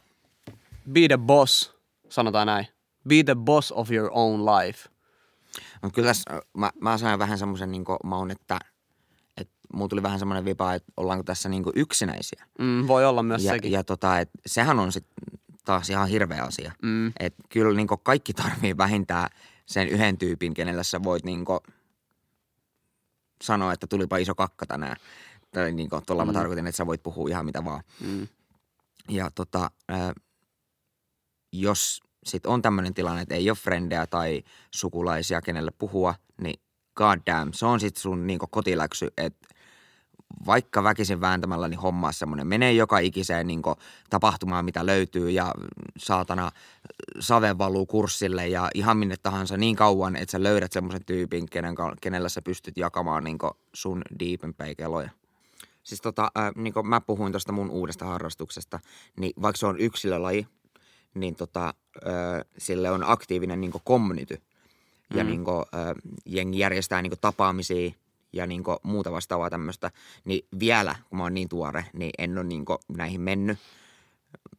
Speaker 4: be the boss, sanotaan näin. Be the boss of your own life.
Speaker 5: Mutta kyllä tässä, mä, mä sain vähän semmoisen niin maun, että, että mulla tuli vähän semmoinen vipa, että ollaanko tässä niin yksinäisiä.
Speaker 4: Mm, voi olla myös
Speaker 5: Ja,
Speaker 4: sekin.
Speaker 5: ja tota, et sehän on sitten taas ihan hirveä asia.
Speaker 4: Mm.
Speaker 5: Et kyllä niin kaikki tarvii vähintään sen yhden tyypin, kenellä sä voit niin sanoa, että tulipa iso kakka tänään. Tai niin tuolla mm. mä tarkoitin, että sä voit puhua ihan mitä vaan.
Speaker 4: Mm.
Speaker 5: Ja tota, jos sit on tämmöinen tilanne, että ei ole frendejä tai sukulaisia, kenelle puhua, niin god damn, se on sitten sun niinku kotiläksy, että vaikka väkisin vääntämällä, niin hommaa semmoinen. Menee joka ikiseen niin tapahtumaan, mitä löytyy ja saatana save valuu kurssille ja ihan minne tahansa niin kauan, että sä löydät semmoisen tyypin, kenen, kenellä sä pystyt jakamaan niin sun deepempejä keloja. Siis tota, äh, niin mä puhuin tuosta mun uudesta harrastuksesta, niin vaikka se on yksilölaji, niin tota, sille on aktiivinen niin community. Ja
Speaker 4: Mm.
Speaker 5: niin kuin, jengi järjestää niin tapaamisia ja niin muuta vastaavaa tämmöistä. Niin vielä, kun mä oon niin tuore, niin en ole niin näihin mennyt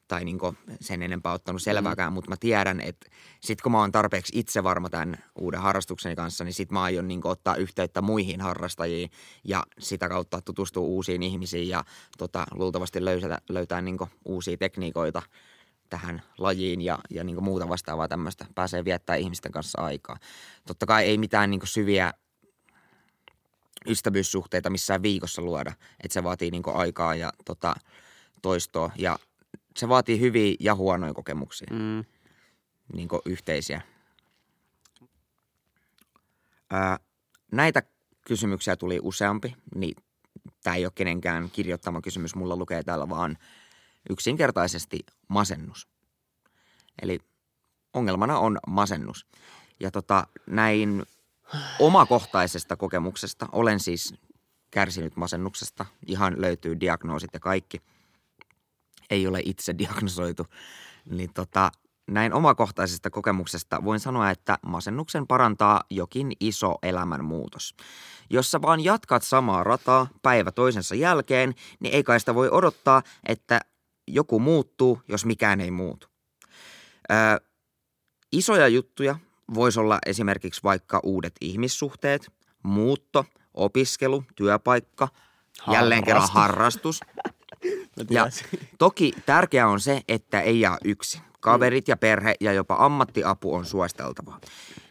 Speaker 5: tai niin sen enempää ottanut selvääkään, mm. mutta mä tiedän, että sit kun mä oon tarpeeksi itse varma tämän uuden harrastukseni kanssa, niin sit mä aion niin ottaa yhteyttä muihin harrastajiin ja sitä kautta tutustua uusiin ihmisiin ja tota, luultavasti löytää, löytää niin uusia tekniikoita tähän lajiin ja, ja niin muuta vastaavaa tämmöistä. Pääsee viettää ihmisten kanssa aikaa. Totta kai ei mitään niin syviä ystävyyssuhteita missään viikossa luoda. Että se vaatii niinku aikaa ja tota, toistoa ja se vaatii hyviä ja huonoja kokemuksia,
Speaker 4: Mm.
Speaker 5: niinku yhteisiä. Ää, näitä kysymyksiä tuli useampi, niin tämä ei ole kenenkään kirjoittama kysymys, mulla lukee täällä vaan yksinkertaisesti masennus. Eli ongelmana on masennus. Ja tota, näin omakohtaisesta kokemuksesta, olen siis kärsinyt masennuksesta, ihan löytyy diagnoosit ja kaikki, ei ole itse diagnosoitu, niin tota, näin omakohtaisesta kokemuksesta voin sanoa, että masennuksen parantaa jokin iso elämänmuutos. Jos sä vaan jatkat samaa rataa päivä toisensa jälkeen, niin ei kai sitä voi odottaa, että joku muuttuu, jos mikään ei muutu. Öö, isoja juttuja voisi olla esimerkiksi vaikka uudet ihmissuhteet, muutto, opiskelu, työpaikka, jälleen kerran harrastus. Ja toki tärkeää on se, että ei jää yksin. Kaverit ja perhe ja jopa ammattiapu on suositeltavaa.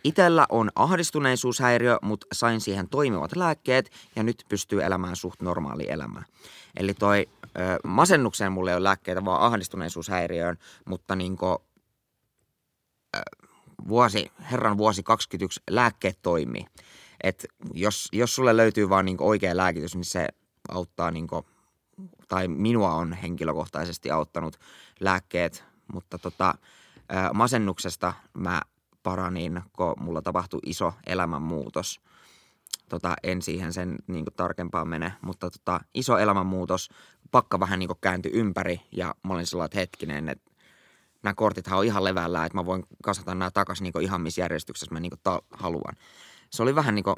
Speaker 5: Itellä on ahdistuneisuushäiriö, mutta sain siihen toimivat lääkkeet ja nyt pystyy elämään suht normaali elämää. Eli toi ö, masennukseen mulle ei ole lääkkeitä, vaan ahdistuneisuushäiriöön, mutta niinku, ö, vuosi, herran vuosi 21 lääkkeet toimii. Et jos, jos sulle löytyy vaan niinku oikea lääkitys, niin se auttaa niinku, tai minua on henkilökohtaisesti auttanut lääkkeet, mutta tota, masennuksesta mä paranin, kun mulla tapahtui iso elämänmuutos. Tota, en siihen sen niin tarkempaan mene, mutta tota, iso elämänmuutos, pakka vähän niin kääntyi ympäri ja mä olin sellainen, että hetkinen, että nämä kortithan on ihan levällä, että mä voin kasata nämä takaisin niin ihan missä järjestyksessä mä niin ta- haluan. Se oli vähän niin kuin,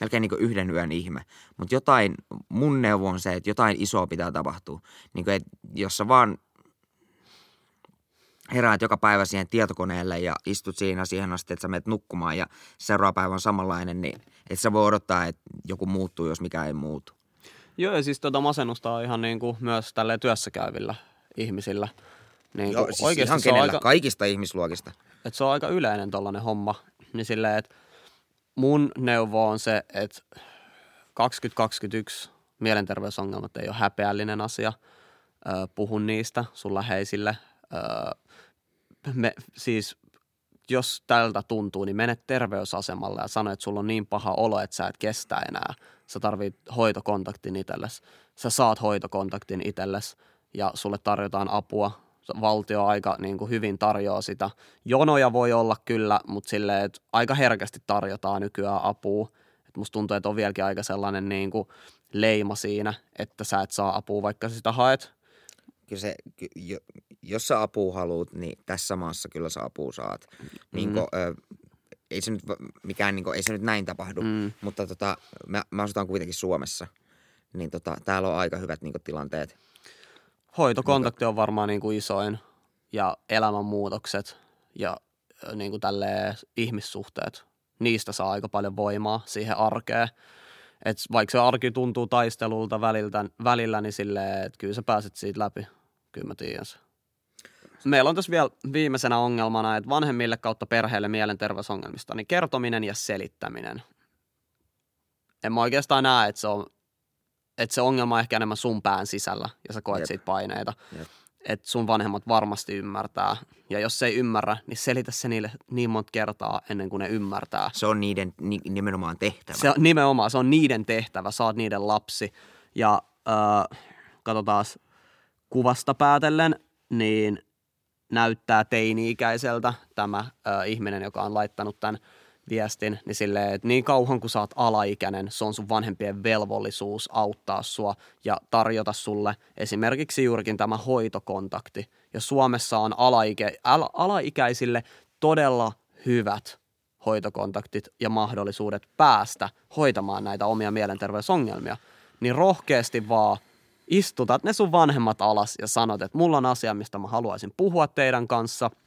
Speaker 5: melkein niin yhden yön ihme, mutta jotain, mun neuvo on se, että jotain isoa pitää tapahtua. Niin kuin, että jos sä vaan heräät joka päivä siihen tietokoneelle ja istut siinä siihen asti, että sä menet nukkumaan ja seuraava päivä on samanlainen, niin et sä voi odottaa, että joku muuttuu, jos mikä ei muutu.
Speaker 4: Joo, ja siis tota masennusta on ihan niin kuin myös tälleen työssä käyvillä ihmisillä. Niin
Speaker 5: Joo,
Speaker 4: kuin
Speaker 5: siis
Speaker 4: oikeasti
Speaker 5: ihan kenellä,
Speaker 4: aika,
Speaker 5: kaikista ihmisluokista.
Speaker 4: että se on aika yleinen tollainen homma. Niin silleen, että mun neuvo on se, että 2021 mielenterveysongelmat ei ole häpeällinen asia. Ö, puhu niistä sun läheisille. Me, siis jos tältä tuntuu, niin mene terveysasemalle ja sano, että sulla on niin paha olo, että sä et kestä enää. Sä tarvit hoitokontaktin itsellesi. Sä saat hoitokontaktin itsellesi ja sulle tarjotaan apua. Valtio aika niin kuin hyvin tarjoaa sitä. Jonoja voi olla kyllä, mutta silleen, että aika herkästi tarjotaan nykyään apua. Et musta tuntuu, että on vieläkin aika sellainen niin kuin leima siinä, että sä et saa apua, vaikka sitä haet.
Speaker 5: Kyllä se, jos sä apua haluat, niin tässä maassa kyllä sä apua saat. Niin
Speaker 4: Mm.
Speaker 5: ö, ei se nyt mikään, niin ei se nyt näin tapahdu,
Speaker 4: Mm.
Speaker 5: mutta tota, mä, mä asutaan kuitenkin Suomessa. Niin tota, täällä on aika hyvät niin tilanteet.
Speaker 4: Hoitokontakti on varmaan niin kuin isoin ja elämänmuutokset ja niin kuin tälleen ihmissuhteet. Niistä saa aika paljon voimaa siihen arkeen. Et vaikka se arki tuntuu taistelulta väliltä, välillä, niin silleen, että kyllä sä pääset siitä läpi. Kyllä mä tiedän se. Meillä on tässä vielä viimeisenä ongelmana, että vanhemmille kautta perheelle mielenterveysongelmista, niin kertominen ja selittäminen. En mä oikeastaan näe, että se on että se ongelma on ehkä enemmän sun pään sisällä ja sä koet
Speaker 5: Jep.
Speaker 4: siitä paineita.
Speaker 5: Jep.
Speaker 4: Että sun vanhemmat varmasti ymmärtää. Ja jos se ei ymmärrä, niin selitä se niille niin monta kertaa ennen kuin ne ymmärtää.
Speaker 5: Se on niiden ni, nimenomaan tehtävä.
Speaker 4: Se on nimenomaan, se on niiden tehtävä, sä oot niiden lapsi. Ja äh, katsotaan kuvasta päätellen, niin näyttää teini-ikäiseltä tämä äh, ihminen, joka on laittanut tämän viestin, niin silleen, että niin kauan kuin sä oot alaikäinen, se on sun vanhempien velvollisuus auttaa sua ja tarjota sulle esimerkiksi juurikin tämä hoitokontakti. Ja Suomessa on alaikä, al, alaikäisille todella hyvät hoitokontaktit ja mahdollisuudet päästä hoitamaan näitä omia mielenterveysongelmia. Niin rohkeasti vaan istutat ne sun vanhemmat alas ja sanot, että mulla on asia, mistä mä haluaisin puhua teidän kanssa –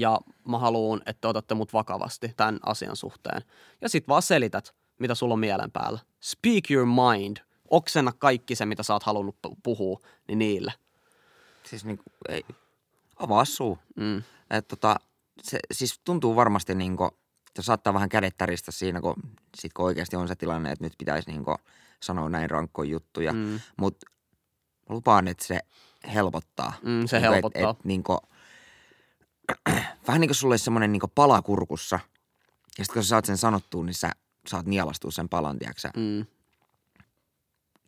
Speaker 4: ja mä haluan, että te otatte mut vakavasti tämän asian suhteen. Ja sit vaan selität, mitä sulla on mielen päällä. Speak your mind. Oksenna kaikki se, mitä sä oot halunnut pu- puhua, niin niille.
Speaker 5: Siis niin, ei, avaa suu.
Speaker 4: Mm.
Speaker 5: Et tota, se siis tuntuu varmasti niin Se saattaa vähän kädet täristä siinä, kun, sit kun oikeasti on se tilanne, että nyt pitäisi niin sanoa näin rankkoja juttuja.
Speaker 4: Mm.
Speaker 5: Mutta lupaan, että se helpottaa.
Speaker 4: Mm, se
Speaker 5: Niinku,
Speaker 4: helpottaa.
Speaker 5: Et, et, niin kuin, vähän niin kuin sulla olisi semmoinen niin pala kurkussa. Ja sitten kun sä saat sen sanottua, niin sä saat nielastua sen palan, tiedätkö
Speaker 4: Mm.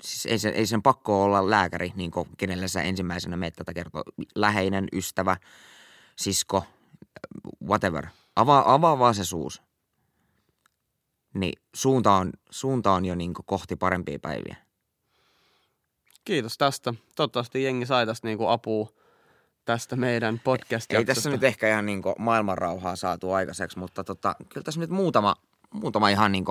Speaker 5: siis ei, se, ei sen pakko olla lääkäri, niin kuin kenelle sä ensimmäisenä meet tätä kertoo. Läheinen, ystävä, sisko, whatever. Avaa, avaa vaan se suus. Niin suunta on, suunta on jo niin kohti parempia päiviä.
Speaker 4: Kiitos tästä. Toivottavasti jengi sai tästä niinku apua tästä meidän podcast
Speaker 5: Ei tässä nyt ehkä ihan niin maailmanrauhaa saatu aikaiseksi, mutta tota, kyllä tässä nyt muutama, muutama ihan niin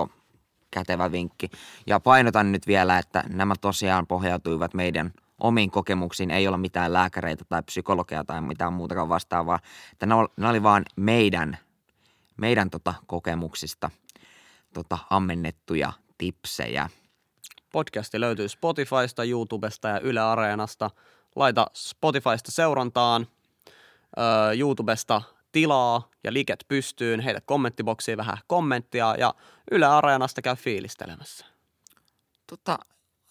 Speaker 5: kätevä vinkki. Ja painotan nyt vielä, että nämä tosiaan pohjautuivat meidän omiin kokemuksiin. Ei ole mitään lääkäreitä tai psykologia tai mitään muutakaan vastaavaa. Että ol- ne oli vaan meidän, meidän tota kokemuksista tota ammennettuja tipsejä.
Speaker 4: Podcasti löytyy Spotifysta, YouTubesta ja Yle Areenasta. Laita Spotifysta seurantaan, öö, YouTubesta tilaa ja liket pystyyn, heitä kommenttiboksiin vähän kommenttia ja Yle Areenasta käy fiilistelemässä.
Speaker 5: Tota,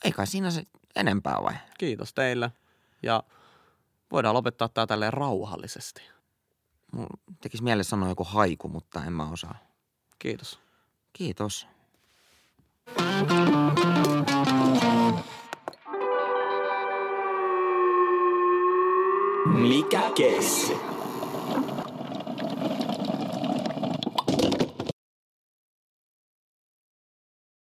Speaker 5: ei kai siinä se enempää vai?
Speaker 4: Kiitos teille ja voidaan lopettaa tää tälleen rauhallisesti.
Speaker 5: Mulla tekisi mielessä sanoa joku haiku, mutta en mä osaa.
Speaker 4: Kiitos.
Speaker 5: Kiitos.
Speaker 3: Mikä kesi?